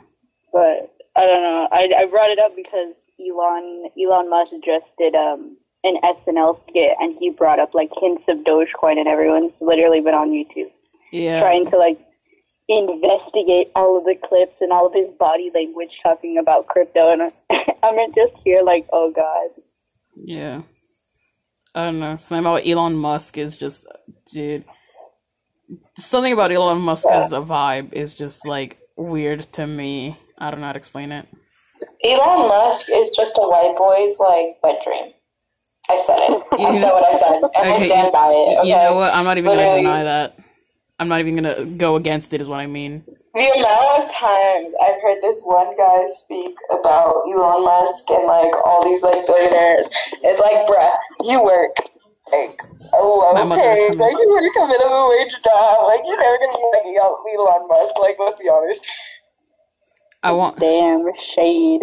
Speaker 3: But I don't know. I, I brought it up because Elon Elon Musk just did um an SNL skit and he brought up like hints of Dogecoin and everyone's literally been on YouTube
Speaker 1: Yeah.
Speaker 3: trying to like investigate all of the clips and all of his body language talking about crypto and [laughs] I'm just here like oh god
Speaker 1: Yeah. I don't know. Something about Elon Musk is just, dude. Something about Elon Musk as a vibe is just like weird to me. I don't know how to explain it.
Speaker 6: Elon Musk is just a white boy's like wet dream. I said it. [laughs] I said what I said, and I
Speaker 1: Okay,
Speaker 6: stand by it. Okay.
Speaker 1: You know what? I'm not even gonna deny that. I'm not even gonna go against it. Is what I mean.
Speaker 6: The amount of times I've heard this one guy speak about Elon Musk and like all these like billionaires, it's like, bruh, you work like a low
Speaker 1: My mother is
Speaker 6: pay, like you work a minimum wage job, like you're never gonna be like Elon Musk. Like, let's be honest.
Speaker 1: I want.
Speaker 3: damn shade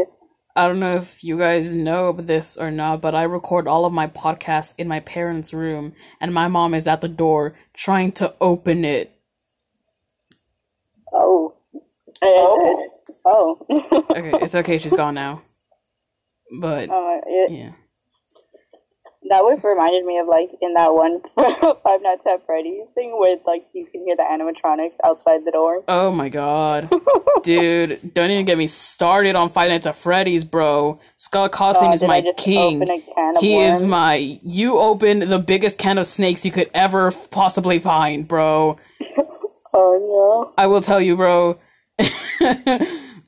Speaker 1: I don't know if you guys know this or not, but I record all of my podcasts in my parents' room, and my mom is at the door trying to open it.
Speaker 3: oh
Speaker 6: Oh.
Speaker 3: oh [laughs]
Speaker 1: Okay, it's okay. She's gone now. But
Speaker 3: Oh, it,
Speaker 1: yeah.
Speaker 3: That would reminded me of like in that one [laughs] Five Nights at Freddy's thing where like you can hear the animatronics outside the door.
Speaker 1: Oh my god. [laughs] Dude, don't even get me started on Five Nights at Freddy's, bro. Scott Cawthon
Speaker 3: Oh,
Speaker 1: is my king.
Speaker 3: open a can of
Speaker 1: He is my. You opened the biggest can of snakes you could ever f- possibly find, bro. [laughs]
Speaker 3: Oh no!
Speaker 1: I will tell you, bro.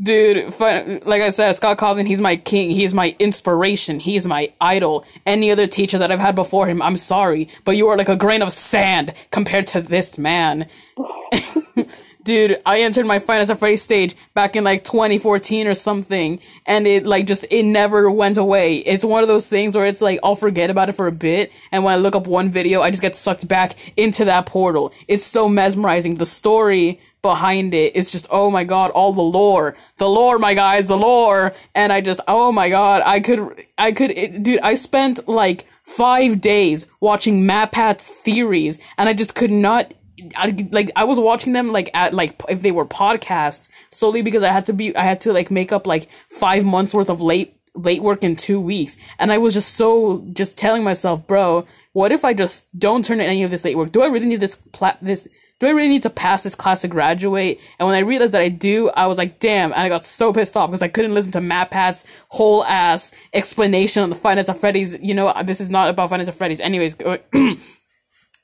Speaker 1: Dude, fi- like I said, Scott Cawthon, he's my king. He's my inspiration. He's my idol. Any other teacher that I've had before him, I'm sorry, but you are like a grain of sand compared to this man. [laughs] Dude, I entered my Five Nights Freddy's stage back in like 2014 or something, and it like just, it never went away. It's one of those things where it's like, I'll forget about it for a bit, and when I look up one video, I just get sucked back into that portal. It's so mesmerizing. The story behind it, is just, oh my god, all the lore. The lore, my guys, the lore. And I just, oh my god, I could, I could, it, dude, I spent like five days watching MatPat's theories, and I just could not I like I was watching them like at like if they were podcasts solely because I had to be I had to like make up like five months worth of late late work in two weeks and I was just so just telling myself bro what if I just don't turn in any of this late work do I really need this pla- this do I really need to pass this class to graduate? And when I realized that I do I was like damn and I got so pissed off because I couldn't listen to MatPat's whole ass explanation on the Five Nights of Freddy's. You know this is not about Five Nights of Freddy's. Anyways go- [clears throat]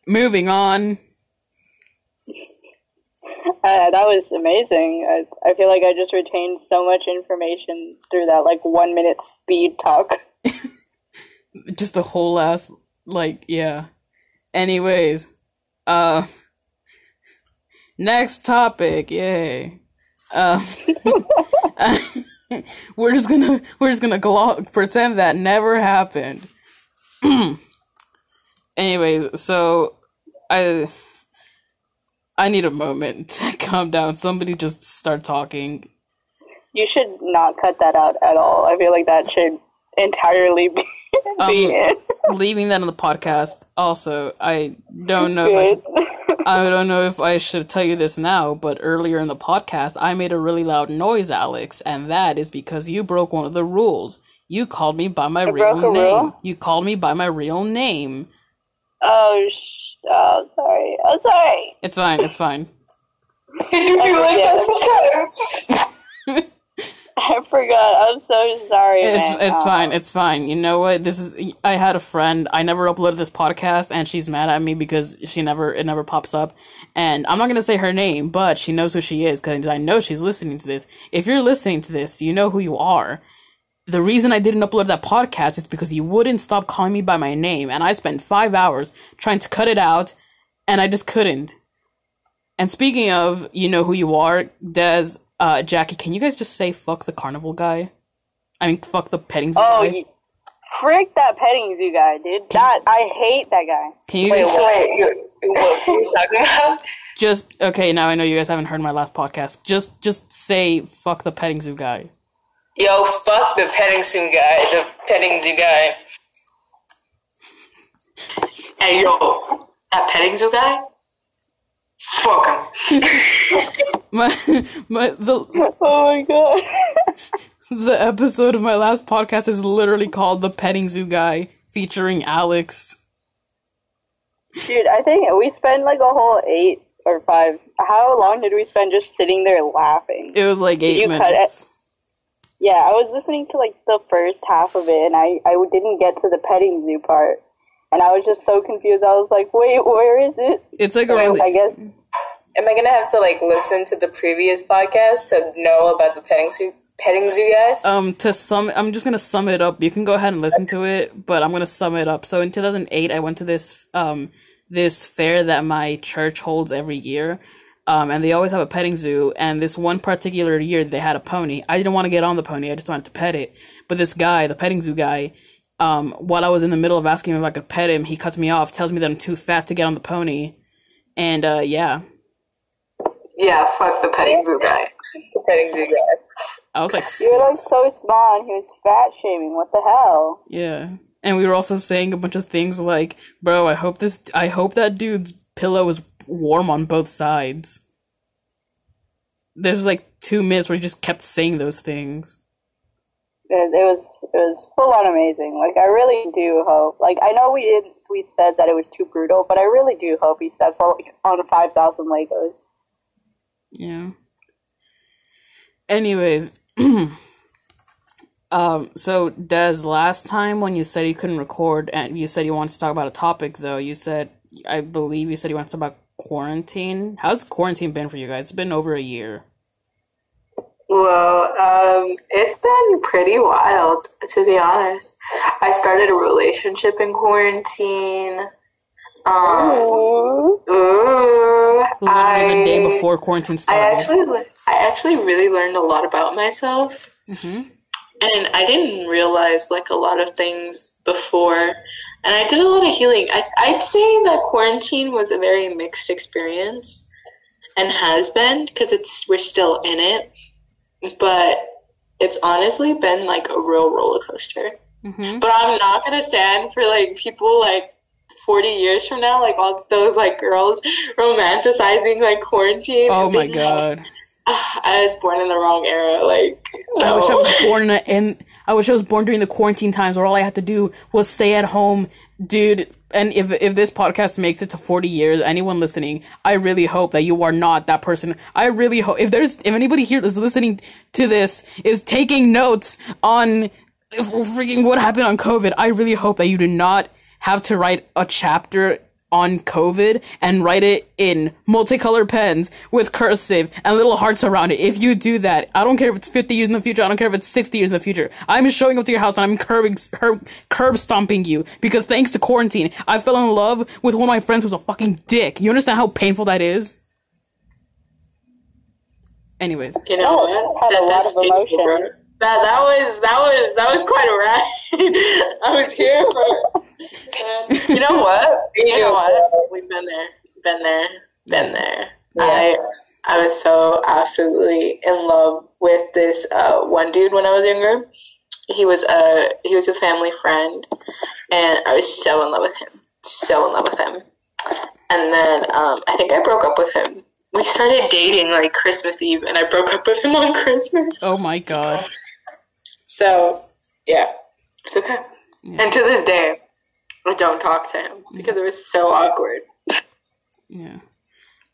Speaker 1: moving on.
Speaker 3: Uh, that was amazing. I, I feel like I just retained so much information through that like one minute speed talk. [laughs]
Speaker 1: just a whole ass like yeah. Anyways uh next topic yay uh [laughs] we're just gonna we're just gonna glo- pretend that never happened [clears throat] anyways so i i need a moment [laughs] to calm down somebody just start talking
Speaker 3: You should not cut that out at all. I feel like that should entirely be, [laughs] be
Speaker 1: Um,
Speaker 3: it.
Speaker 1: leaving that on the podcast also i don't know if I should
Speaker 3: Good.
Speaker 1: I don't know if I should tell you this now, but earlier in the podcast, I made a really loud noise, Alex, and that is because you broke one of the rules. You called me by my real
Speaker 3: broke a
Speaker 1: name.
Speaker 3: rule?
Speaker 1: You called me by my real name.
Speaker 3: Oh, sh- oh, sorry. Oh, sorry.
Speaker 1: It's fine. It's fine. [laughs]
Speaker 6: You do like
Speaker 3: yeah.
Speaker 6: that sometimes. [laughs] [laughs]
Speaker 3: I forgot. I'm so sorry.
Speaker 1: It's
Speaker 3: man.
Speaker 1: it's
Speaker 3: Oh.
Speaker 1: fine. It's fine. You know what? This is. I had a friend. I never uploaded this podcast, and she's mad at me because she never. It never pops up. And I'm not gonna say her name, but she knows who she is because I know she's listening to this. If you're listening to this, you know who you are. The reason I didn't upload that podcast is because you wouldn't stop calling me by my name, and I spent five hours trying to cut it out, and I just couldn't. And speaking of, you know who you are, Des, uh, Jackie, can you guys just say fuck the carnival guy? I mean, fuck the petting zoo
Speaker 3: Oh,
Speaker 1: guy.
Speaker 3: you, frick that petting zoo guy, dude. That I hate that guy.
Speaker 1: Can you
Speaker 4: Wait,
Speaker 1: just,
Speaker 4: what? You, what are you talking about? [laughs]
Speaker 1: just okay? Now I know you guys haven't heard my last podcast. Just just say fuck the petting zoo guy.
Speaker 4: Yo, fuck the petting zoo guy. The petting zoo guy.
Speaker 2: Hey yo, that petting zoo guy. Fuck [laughs] him.
Speaker 1: My my the [laughs]
Speaker 3: Oh my god. [laughs]
Speaker 1: the episode of my last podcast is literally called the petting zoo guy, featuring Alex.
Speaker 3: Dude, I think we spent like a whole eight or five. How long did we spend just sitting there laughing?
Speaker 1: It was like eight
Speaker 3: you cut
Speaker 1: minutes.
Speaker 3: Yeah, I was listening to like the first half of it, and I I didn't get to the petting zoo part, and I was just so confused. I was like, wait, where is it?
Speaker 1: It's like
Speaker 3: So
Speaker 1: around.
Speaker 3: I guess
Speaker 4: Am I gonna have to like listen to the previous podcast to know about the petting zoo petting zoo guy?
Speaker 1: um to sum i'm just gonna sum it up you can go ahead and listen to it but i'm gonna sum it up so in 2008 i went to this um this fair that my church holds every year um and they always have a petting zoo and this one particular year they had a pony i didn't want to get on the pony i just wanted to pet it but this guy the petting zoo guy um while i was in the middle of asking him if i could pet him he cuts me off tells me that i'm too fat to get on the pony and uh yeah
Speaker 2: Yeah, fuck the petting zoo guy.
Speaker 4: The petting zoo guy.
Speaker 1: i was like
Speaker 3: you were like so small, and he was fat shaming. What the hell?
Speaker 1: Yeah. And we were also saying a bunch of things like, bro, I hope this I hope that dude's pillow is warm on both sides. There's like two minutes where he just kept saying those things.
Speaker 3: It, it was it was full on amazing. Like I really do hope. Like I know we didn't we said that it was too brutal, but I really do hope he steps on on five thousand Legos.
Speaker 1: Yeah. Anyways, [clears throat] um, so Des, last time when you said you couldn't record and you said you wanted to talk about a topic though, you said I believe you said you wanted to talk about quarantine. How's quarantine been for you guys? It's been over a year.
Speaker 2: Well, um, it's been pretty wild, to be honest. I started a relationship in quarantine. Um,
Speaker 3: Ooh.
Speaker 2: ooh,
Speaker 1: Literally the day before quarantine started.
Speaker 2: I
Speaker 1: started.
Speaker 2: actually, I actually really learned a lot about myself,
Speaker 1: hmm
Speaker 2: and I didn't realize like a lot of things before. And I did a lot of healing. I, I'd say that quarantine was a very mixed experience, and has been because it's we're still in it, but it's honestly been like a real roller coaster.
Speaker 1: hmm
Speaker 2: But I'm not gonna stand for like people like 40 years from now, like all those like girls romanticizing like quarantine.
Speaker 1: Oh my
Speaker 2: being like,
Speaker 1: god.
Speaker 2: "Ah, I was born in the wrong era. Like,
Speaker 1: I wish I was born in I wish I was born during the quarantine times where all I had to do was stay at home, dude. And if if this podcast makes it to 40 years, anyone listening, I really hope that you are not that person. I really hope if there's if anybody here is listening to this is taking notes on freaking what happened on COVID, I really hope that you do not have to write a chapter on COVID and write it in multicolored pens with cursive and little hearts around it. If you do that, I don't care if it's 50 years in the future. I don't care if it's 60 years in the future. I'm showing up to your house and I'm curbing, curb, curb stomping you because thanks to quarantine, I fell in love with one of my friends who's a fucking dick. You understand how painful that is? Anyways,
Speaker 2: you know
Speaker 3: Oh,
Speaker 2: what?
Speaker 3: had a lot of
Speaker 2: painful,
Speaker 3: emotion.
Speaker 2: Bro. That that was that was that was quite a ride. [laughs] I was here for. Uh, you know what? You know what? We've been there, been there, been there. I I was so absolutely in love with this uh, one dude when I was younger. He was a he was a family friend, and I was so in love with him, so in love with him. And then um, I think I broke up with him. We started dating like Christmas Eve, and I broke up with him on Christmas.
Speaker 1: oh my god.
Speaker 2: So yeah, it's okay. And to this day, I don't talk to him because it was so awkward.
Speaker 1: Yeah.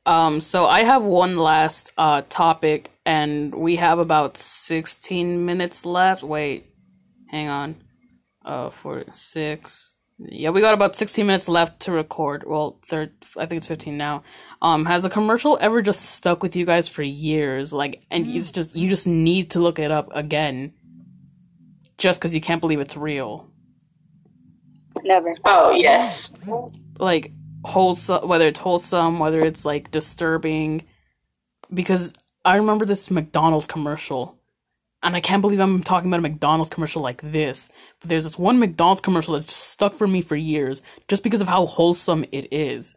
Speaker 1: Um, so I have one last uh topic, and we have about sixteen minutes left. Wait, hang on. Uh, for six. Yeah, we got about sixteen minutes left to record. Well, third. I think it's fifteen now. Um, has a commercial ever just stuck with you guys for years? Like, and it's just you just need to look it up again, just because you can't believe it's real.
Speaker 3: Never.
Speaker 2: Oh yes.
Speaker 1: like wholesome whether it's wholesome whether it's like disturbing because i remember this mcdonald's commercial and i can't believe i'm talking about a mcdonald's commercial like this but there's this one mcdonald's commercial that's just stuck for me for years just because of how wholesome it is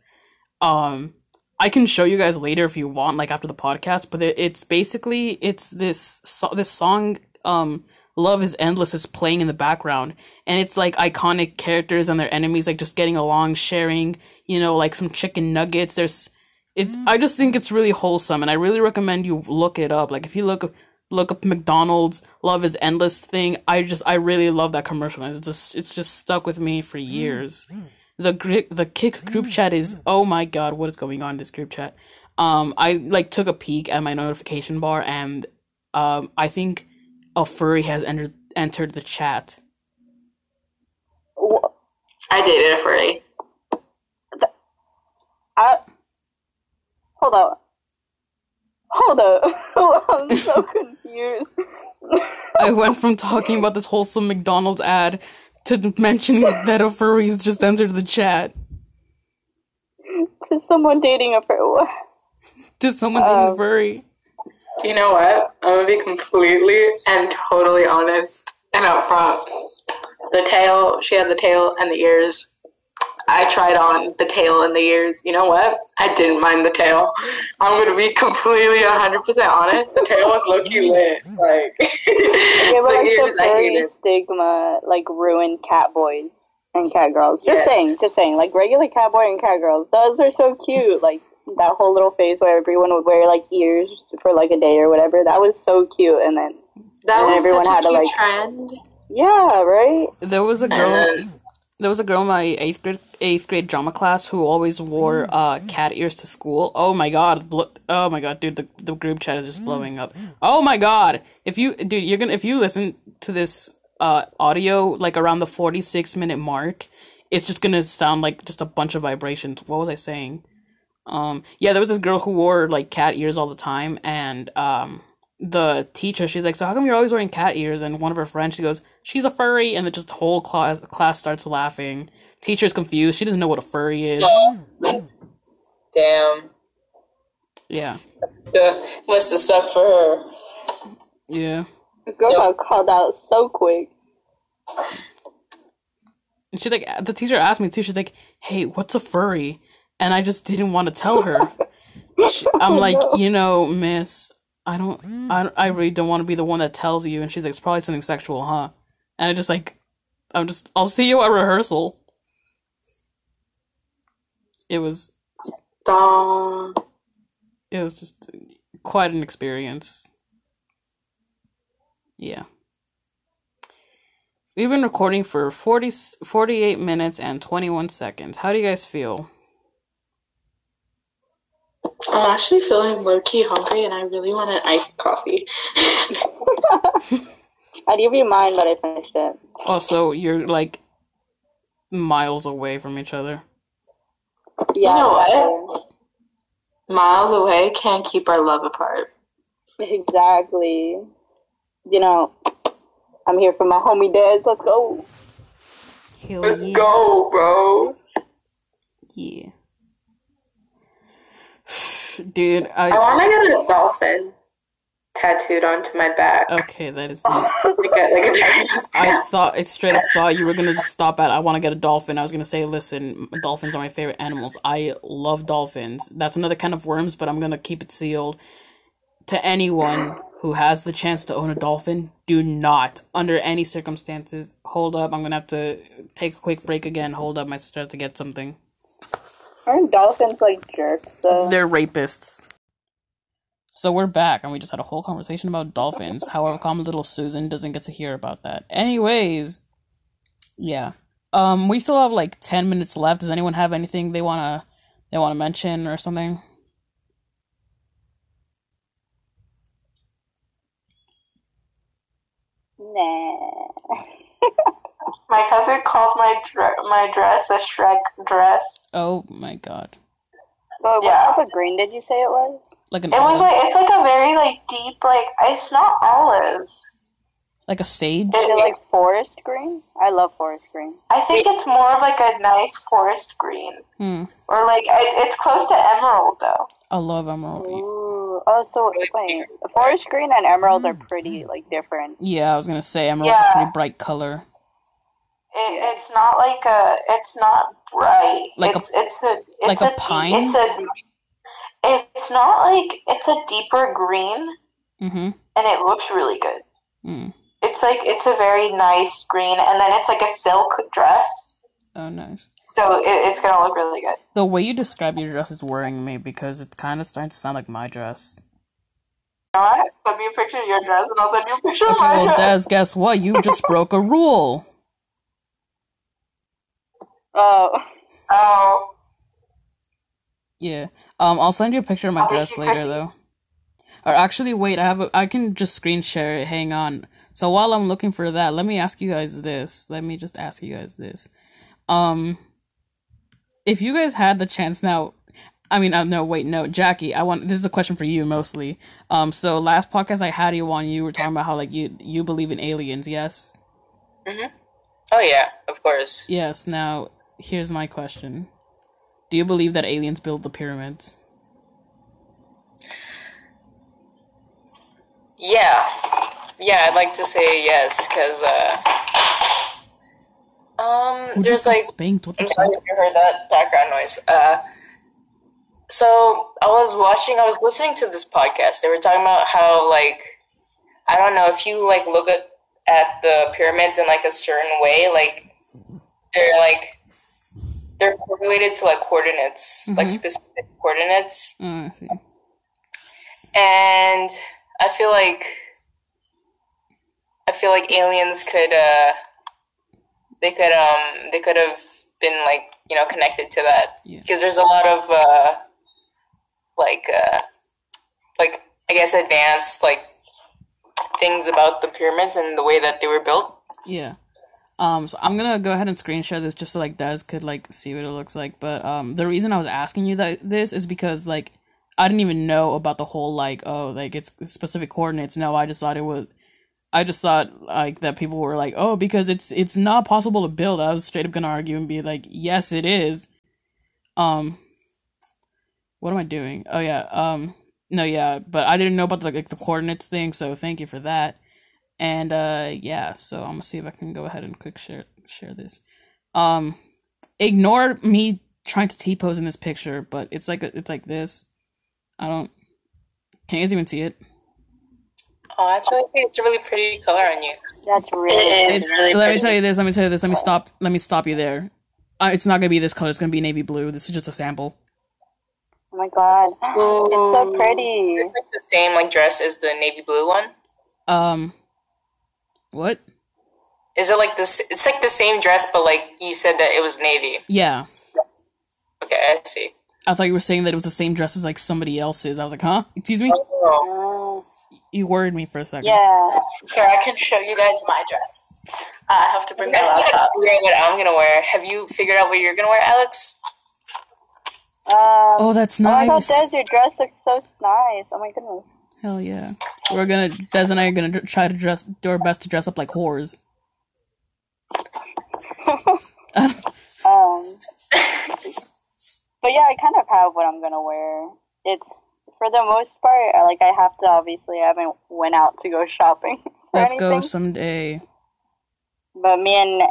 Speaker 1: um i can show you guys later if you want like after the podcast but it's basically it's this so- this song um love is endless is playing in the background. And it's like iconic characters and their enemies like just getting along sharing you know like some chicken nuggets. There's it's i just think it's really wholesome and i really recommend you look it up. Like if you look look up mcdonald's love is endless thing i just i really love that commercial it's just it's just stuck with me for years. The gri- the kick group chat is oh my god what is going on in this group chat? Um i like took a peek at my notification bar and um i think a furry has entered entered the chat
Speaker 2: I dated a furry.
Speaker 3: I, hold up. Hold up. [laughs] I'm so [laughs] confused.
Speaker 1: I went from talking about this wholesome McDonald's ad to mentioning that a furry's just entered the chat
Speaker 3: to someone dating a furry.
Speaker 1: to someone being a
Speaker 3: Um,
Speaker 1: furry.
Speaker 2: You know what? I'm gonna be completely and totally honest and upfront. The tail, she had the tail and the ears. I tried on the tail and the ears. You know what? I didn't mind the tail. I'm gonna be completely 100% honest. The tail was low key lit. Like, [laughs]
Speaker 3: Yeah, but
Speaker 2: the
Speaker 3: like
Speaker 2: ears,
Speaker 3: the
Speaker 2: I
Speaker 3: furry
Speaker 2: hated.
Speaker 3: stigma like ruined cat boys and cat girls. Just
Speaker 2: Yes.
Speaker 3: saying, just saying. Like regular cat boy and cat girls, those are so cute. Like that whole little phase where everyone would wear like ears for like a day or whatever. That was so cute. And then
Speaker 2: That
Speaker 3: And
Speaker 2: was
Speaker 3: everyone
Speaker 2: such a
Speaker 3: had to, like-
Speaker 2: trend.
Speaker 3: yeah, right.
Speaker 1: There was a girl. There was a girl in my eighth grade eighth grade drama class who always wore uh cat ears to school. Oh my god! Look! Oh my god, dude! The the group chat is just blowing up. Oh my god! If you dude, you're gonna if you listen to this uh audio like around the forty six minute mark, it's just gonna sound like just a bunch of vibrations. What was I saying? Um, yeah, there was this girl who wore like cat ears all the time, and um, the teacher, she's like, "So how come you're always wearing cat ears?" And one of her friends, she goes, "She's a furry," and then just the whole class class starts laughing. Teacher's confused. She doesn't know what a furry is.
Speaker 4: Damn.
Speaker 1: Yeah,
Speaker 4: The, must have sucked for her.
Speaker 1: yeah.
Speaker 3: The girl got called out so quick.
Speaker 1: And she like the teacher asked me too. She's like, "Hey, what's a furry?" And I just didn't want to tell her. She- I'm oh, like, you know, Miss, I don't, I, I really don't want to be the one that tells you. And she's like, it's probably something sexual, huh? And I just like, I'm just, I'll see you at rehearsal. It was,
Speaker 2: Dong.
Speaker 1: it was just quite an experience. Yeah. We've been recording for 40, 48 minutes and 21 seconds. How do you guys feel?
Speaker 2: I'm actually feeling low key hungry and I really want an iced coffee.
Speaker 3: I'd give you mine, but I finished it.
Speaker 1: Oh, also, you're like miles away from each other.
Speaker 3: Yeah.
Speaker 2: know what? Miles away can't keep our love apart.
Speaker 3: Exactly. You know, I'm here for my homie dads. Let's go.
Speaker 1: Hell
Speaker 2: Let's
Speaker 1: yeah.
Speaker 2: go, bro.
Speaker 1: Yeah. Dude,
Speaker 2: I
Speaker 1: I
Speaker 2: want to get a dolphin tattooed onto my back.
Speaker 1: okay, that is [laughs] neat.
Speaker 2: Like a, like a
Speaker 1: I thought I straight up thought you were gonna just stop at I want to get a dolphin. I was gonna say, listen, dolphins are my favorite animals. I love dolphins. That's another kind of worms, but I'm gonna keep it sealed. To anyone who has the chance to own a dolphin, do not, under any circumstances, hold up. I'm gonna have to take a quick break again. Hold up, my sister has to get something.
Speaker 3: Aren't dolphins like jerks?
Speaker 1: They're rapists. So we're back, and we just had a whole conversation about dolphins. However, common little Susan doesn't get to hear about that. Anyways, yeah, um, we still have like ten minutes left. Does anyone have anything they wanna they wanna mention or something?
Speaker 3: Nah. [laughs]
Speaker 6: My cousin called my dre- my dress a Shrek dress.
Speaker 1: Oh my god.
Speaker 3: But what
Speaker 6: Yeah.
Speaker 3: type of green did you say it was?
Speaker 1: Like an
Speaker 6: It was like it's like a very like deep like it's not olive.
Speaker 1: like a sage?
Speaker 3: Is it like forest green? I love forest green.
Speaker 6: I think it's more of like a nice forest green,
Speaker 1: Hmm.
Speaker 6: or like it, it's close to emerald though.
Speaker 1: I love emerald.
Speaker 3: Ooh. Oh, so wait, forest green and emeralds are pretty like different.
Speaker 1: Yeah, I was gonna say emerald's a pretty bright color.
Speaker 6: It, it's not like a. It's not bright.
Speaker 1: Like a-
Speaker 6: it's, it's a. It's
Speaker 1: like a
Speaker 6: deep-
Speaker 1: pine?
Speaker 6: It's a. It's not like it's a deeper green,
Speaker 1: Mm-hmm.
Speaker 6: and it looks really good.
Speaker 1: Mm.
Speaker 6: It's like it's a very nice green, and then it's like a silk dress,
Speaker 1: Oh, nice.
Speaker 6: so it, it's gonna look really good.
Speaker 1: The way you describe your dress is worrying me because it's kind of starting to sound like my dress.
Speaker 6: You know what? Send me a picture of your dress, and I'll send you a picture of
Speaker 1: Okay,
Speaker 6: my
Speaker 1: well,
Speaker 6: dress.
Speaker 1: Des, guess what? You just broke a rule.
Speaker 3: Oh,
Speaker 6: Oh,
Speaker 1: Yeah. Um, I'll send you a picture of my dress later, though. Or actually, wait. I have. A, I can just screen share it. Hang on. So while I'm looking for that, let me ask you guys this. Let me just ask you guys this. Um, if you guys had the chance now, I mean, uh, no, wait, no, Jackie. I want this is a question for you mostly. Um, so last podcast I had you on, you were talking about how like you you believe in aliens. Yes. Mhm.
Speaker 4: Oh yeah, of course.
Speaker 1: Yes. Now here's my question. Do you believe that aliens built the pyramids?
Speaker 4: Yeah, yeah. I'd like to say yes because uh, um,
Speaker 1: Who
Speaker 4: there's like
Speaker 1: spanked? What the
Speaker 4: I'm
Speaker 1: fuck?
Speaker 4: sorry if you heard that background noise. Uh, so I was watching, I was listening to this podcast. They were talking about how, like, I don't know if you like look at at the pyramids in like a certain way, like they're like they're correlated to like coordinates, like
Speaker 1: Mhm.
Speaker 4: specific coordinates,
Speaker 1: see.
Speaker 4: and I feel like I feel like aliens could uh they could um they could have been like you know connected to that
Speaker 1: Yeah.
Speaker 4: because there's a lot of uh like uh like I guess advanced like things about the pyramids and the way that they were built.
Speaker 1: Yeah. Um, so I'm gonna go ahead and screen share this just so like Des could like see what it looks like. But um, the reason I was asking you that this is because like I didn't even know about the whole like oh like it's specific coordinates. No, I just thought it was. I just thought like that people were like oh because it's it's not possible to build. I was straight up gonna argue and be like yes it is. Um, what am I doing? Oh yeah. Um, no yeah, but I didn't know about the, like the coordinates thing. So thank you for that. And uh yeah, so I'm gonna see if I can go ahead and quick share share this. Um ignore me trying to T pose in this picture, but it's like it's like this. I don't can you guys even see it?
Speaker 4: Oh, that's really pretty it's a really pretty color on you.
Speaker 3: that's really.
Speaker 2: It is. Really
Speaker 1: let me tell you this, let me tell you this, let me stop let me stop you there. Uh, it's not gonna be this color, it's gonna be navy blue. This is just a sample.
Speaker 3: Oh my god, [gasps] it's so pretty.
Speaker 4: It's like the same like dress as the navy blue one.
Speaker 1: Um what?
Speaker 4: Is it like this? It's like the same dress, but like you said that it was navy.
Speaker 1: Yeah.
Speaker 4: Okay, I see.
Speaker 1: I thought you were saying that it was the same dress as like somebody else's. I was like, huh? Excuse me?
Speaker 4: Oh,
Speaker 3: Uh,
Speaker 1: You worried me for a second.
Speaker 3: yeah.
Speaker 6: here I can show you guys my dress. I have to bring
Speaker 4: I
Speaker 6: my
Speaker 4: still
Speaker 6: laptop.
Speaker 4: gotta figure out what I'm gonna wear. Have you figured out what you're gonna wear, Alex?
Speaker 3: Um,
Speaker 1: Oh, that's
Speaker 3: Oh my god,
Speaker 1: nice.
Speaker 3: Des, your dress looks so nice. Oh my goodness.
Speaker 1: Hell yeah. We're gonna, Des and I are gonna try to dress, do our best to dress up like whores. [laughs]
Speaker 3: Um, but yeah, I kind of have what I'm gonna wear. It's for the most part, like I have to obviously I haven't went out to go shopping [laughs]
Speaker 1: Let's
Speaker 3: anything.
Speaker 1: go someday.
Speaker 3: But me and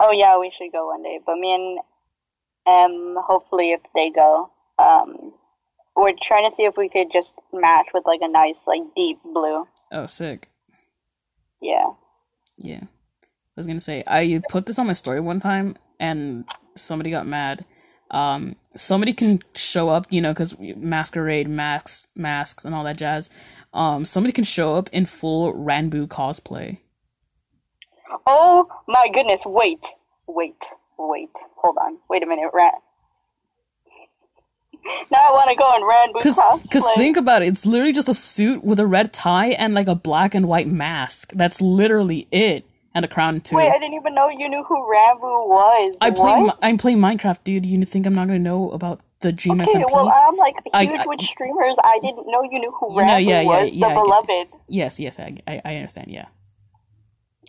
Speaker 3: oh yeah, we should go one day. But me and um, hopefully if they go, um, we're trying to see if we could just match with like a nice like deep blue.
Speaker 1: Oh, sick.
Speaker 3: Yeah.
Speaker 1: Yeah. I was gonna say, I put this on my story one time and somebody got mad. Um, somebody can show up, you know, because masquerade, masks, masks, and all that jazz. Um, somebody can show up in full Ranboo cosplay.
Speaker 3: Oh my goodness! Wait, wait, wait. Hold on. Wait a minute, Rat. Now I want to go in Ranboo
Speaker 1: Cause,
Speaker 3: cosplay.
Speaker 1: cause think about it. It's literally just a suit with a red tie and like a black and white mask. That's literally it, and a crown too.
Speaker 3: Wait, I didn't even know you knew who Ranboo was.
Speaker 1: I play
Speaker 3: what?
Speaker 1: I'm playing Minecraft, dude. You think I'm not gonna know about the GMS
Speaker 3: Okay, well, I'm like
Speaker 1: I-
Speaker 3: huge
Speaker 1: I-
Speaker 3: with streamers. I didn't know you knew who
Speaker 1: know,
Speaker 3: Ranboo
Speaker 1: yeah, yeah,
Speaker 3: was,
Speaker 1: yeah, I
Speaker 3: the beloved.
Speaker 1: yes, yes, I, I, I understand. Yeah.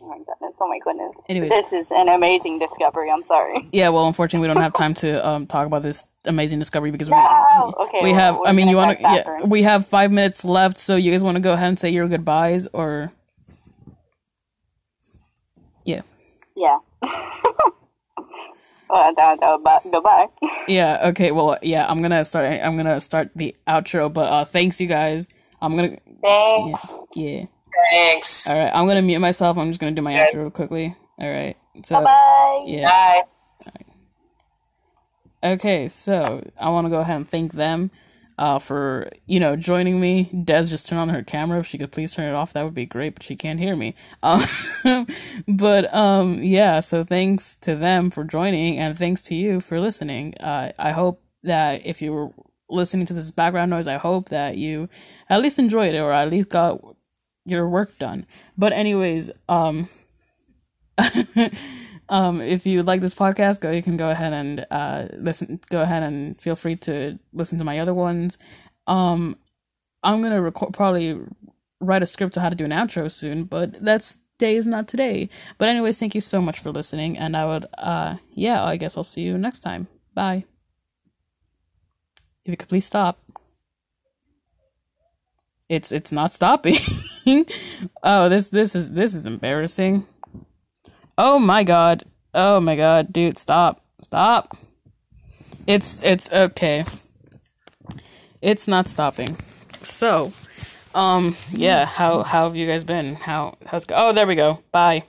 Speaker 3: Oh my goodness! Oh my goodness!
Speaker 1: Anyways.
Speaker 3: this is an amazing discovery. I'm sorry.
Speaker 1: Yeah. Well, unfortunately, we don't have time to um talk about this amazing discovery because we
Speaker 3: No! Okay,
Speaker 1: we
Speaker 3: we're-
Speaker 1: have. I mean, you want to? Yeah, we have five minutes left, so you guys want to go ahead and say your goodbyes, or yeah,
Speaker 3: Yeah. [laughs] well, that, that, but goodbye. [laughs]
Speaker 1: yeah. Okay. Well, yeah. I'm gonna start. I'm gonna start the outro, but uh, thanks you guys. I'm gonna. Yeah. Yeah.
Speaker 4: Thanks.
Speaker 1: All right. I'm gonna mute myself. I'm just gonna do my outro real quickly. All right. So
Speaker 3: Bye.
Speaker 1: yeah.
Speaker 4: Bye.
Speaker 1: Okay, so I want to go ahead and thank them uh, for you know joining me. Des just turned on her camera. If she could please turn it off, that would be great. But she can't hear me. Um, [laughs] but um, yeah. So thanks to them for joining, and thanks to you for listening. Uh, I hope that if you were listening to this background noise, I hope that you at least enjoyed it, or at least got your work done. But anyways, um. [laughs] um, if you like this podcast, go you can go ahead and uh, listen. Go ahead and feel free to listen to my other ones. Um, I'm gonna record probably write a script to how to do an outro soon, but that's day is not today. But anyways, thank you so much for listening, and I would uh yeah, I guess I'll see you next time. Bye. If you could please stop. It's it's not stopping. [laughs] oh, this this is this is embarrassing. Oh my god. Oh my god, dude, stop. Stop. It's it's okay. It's not stopping. So, um yeah, how how have you guys been? How how's go- Oh, there we go. Bye.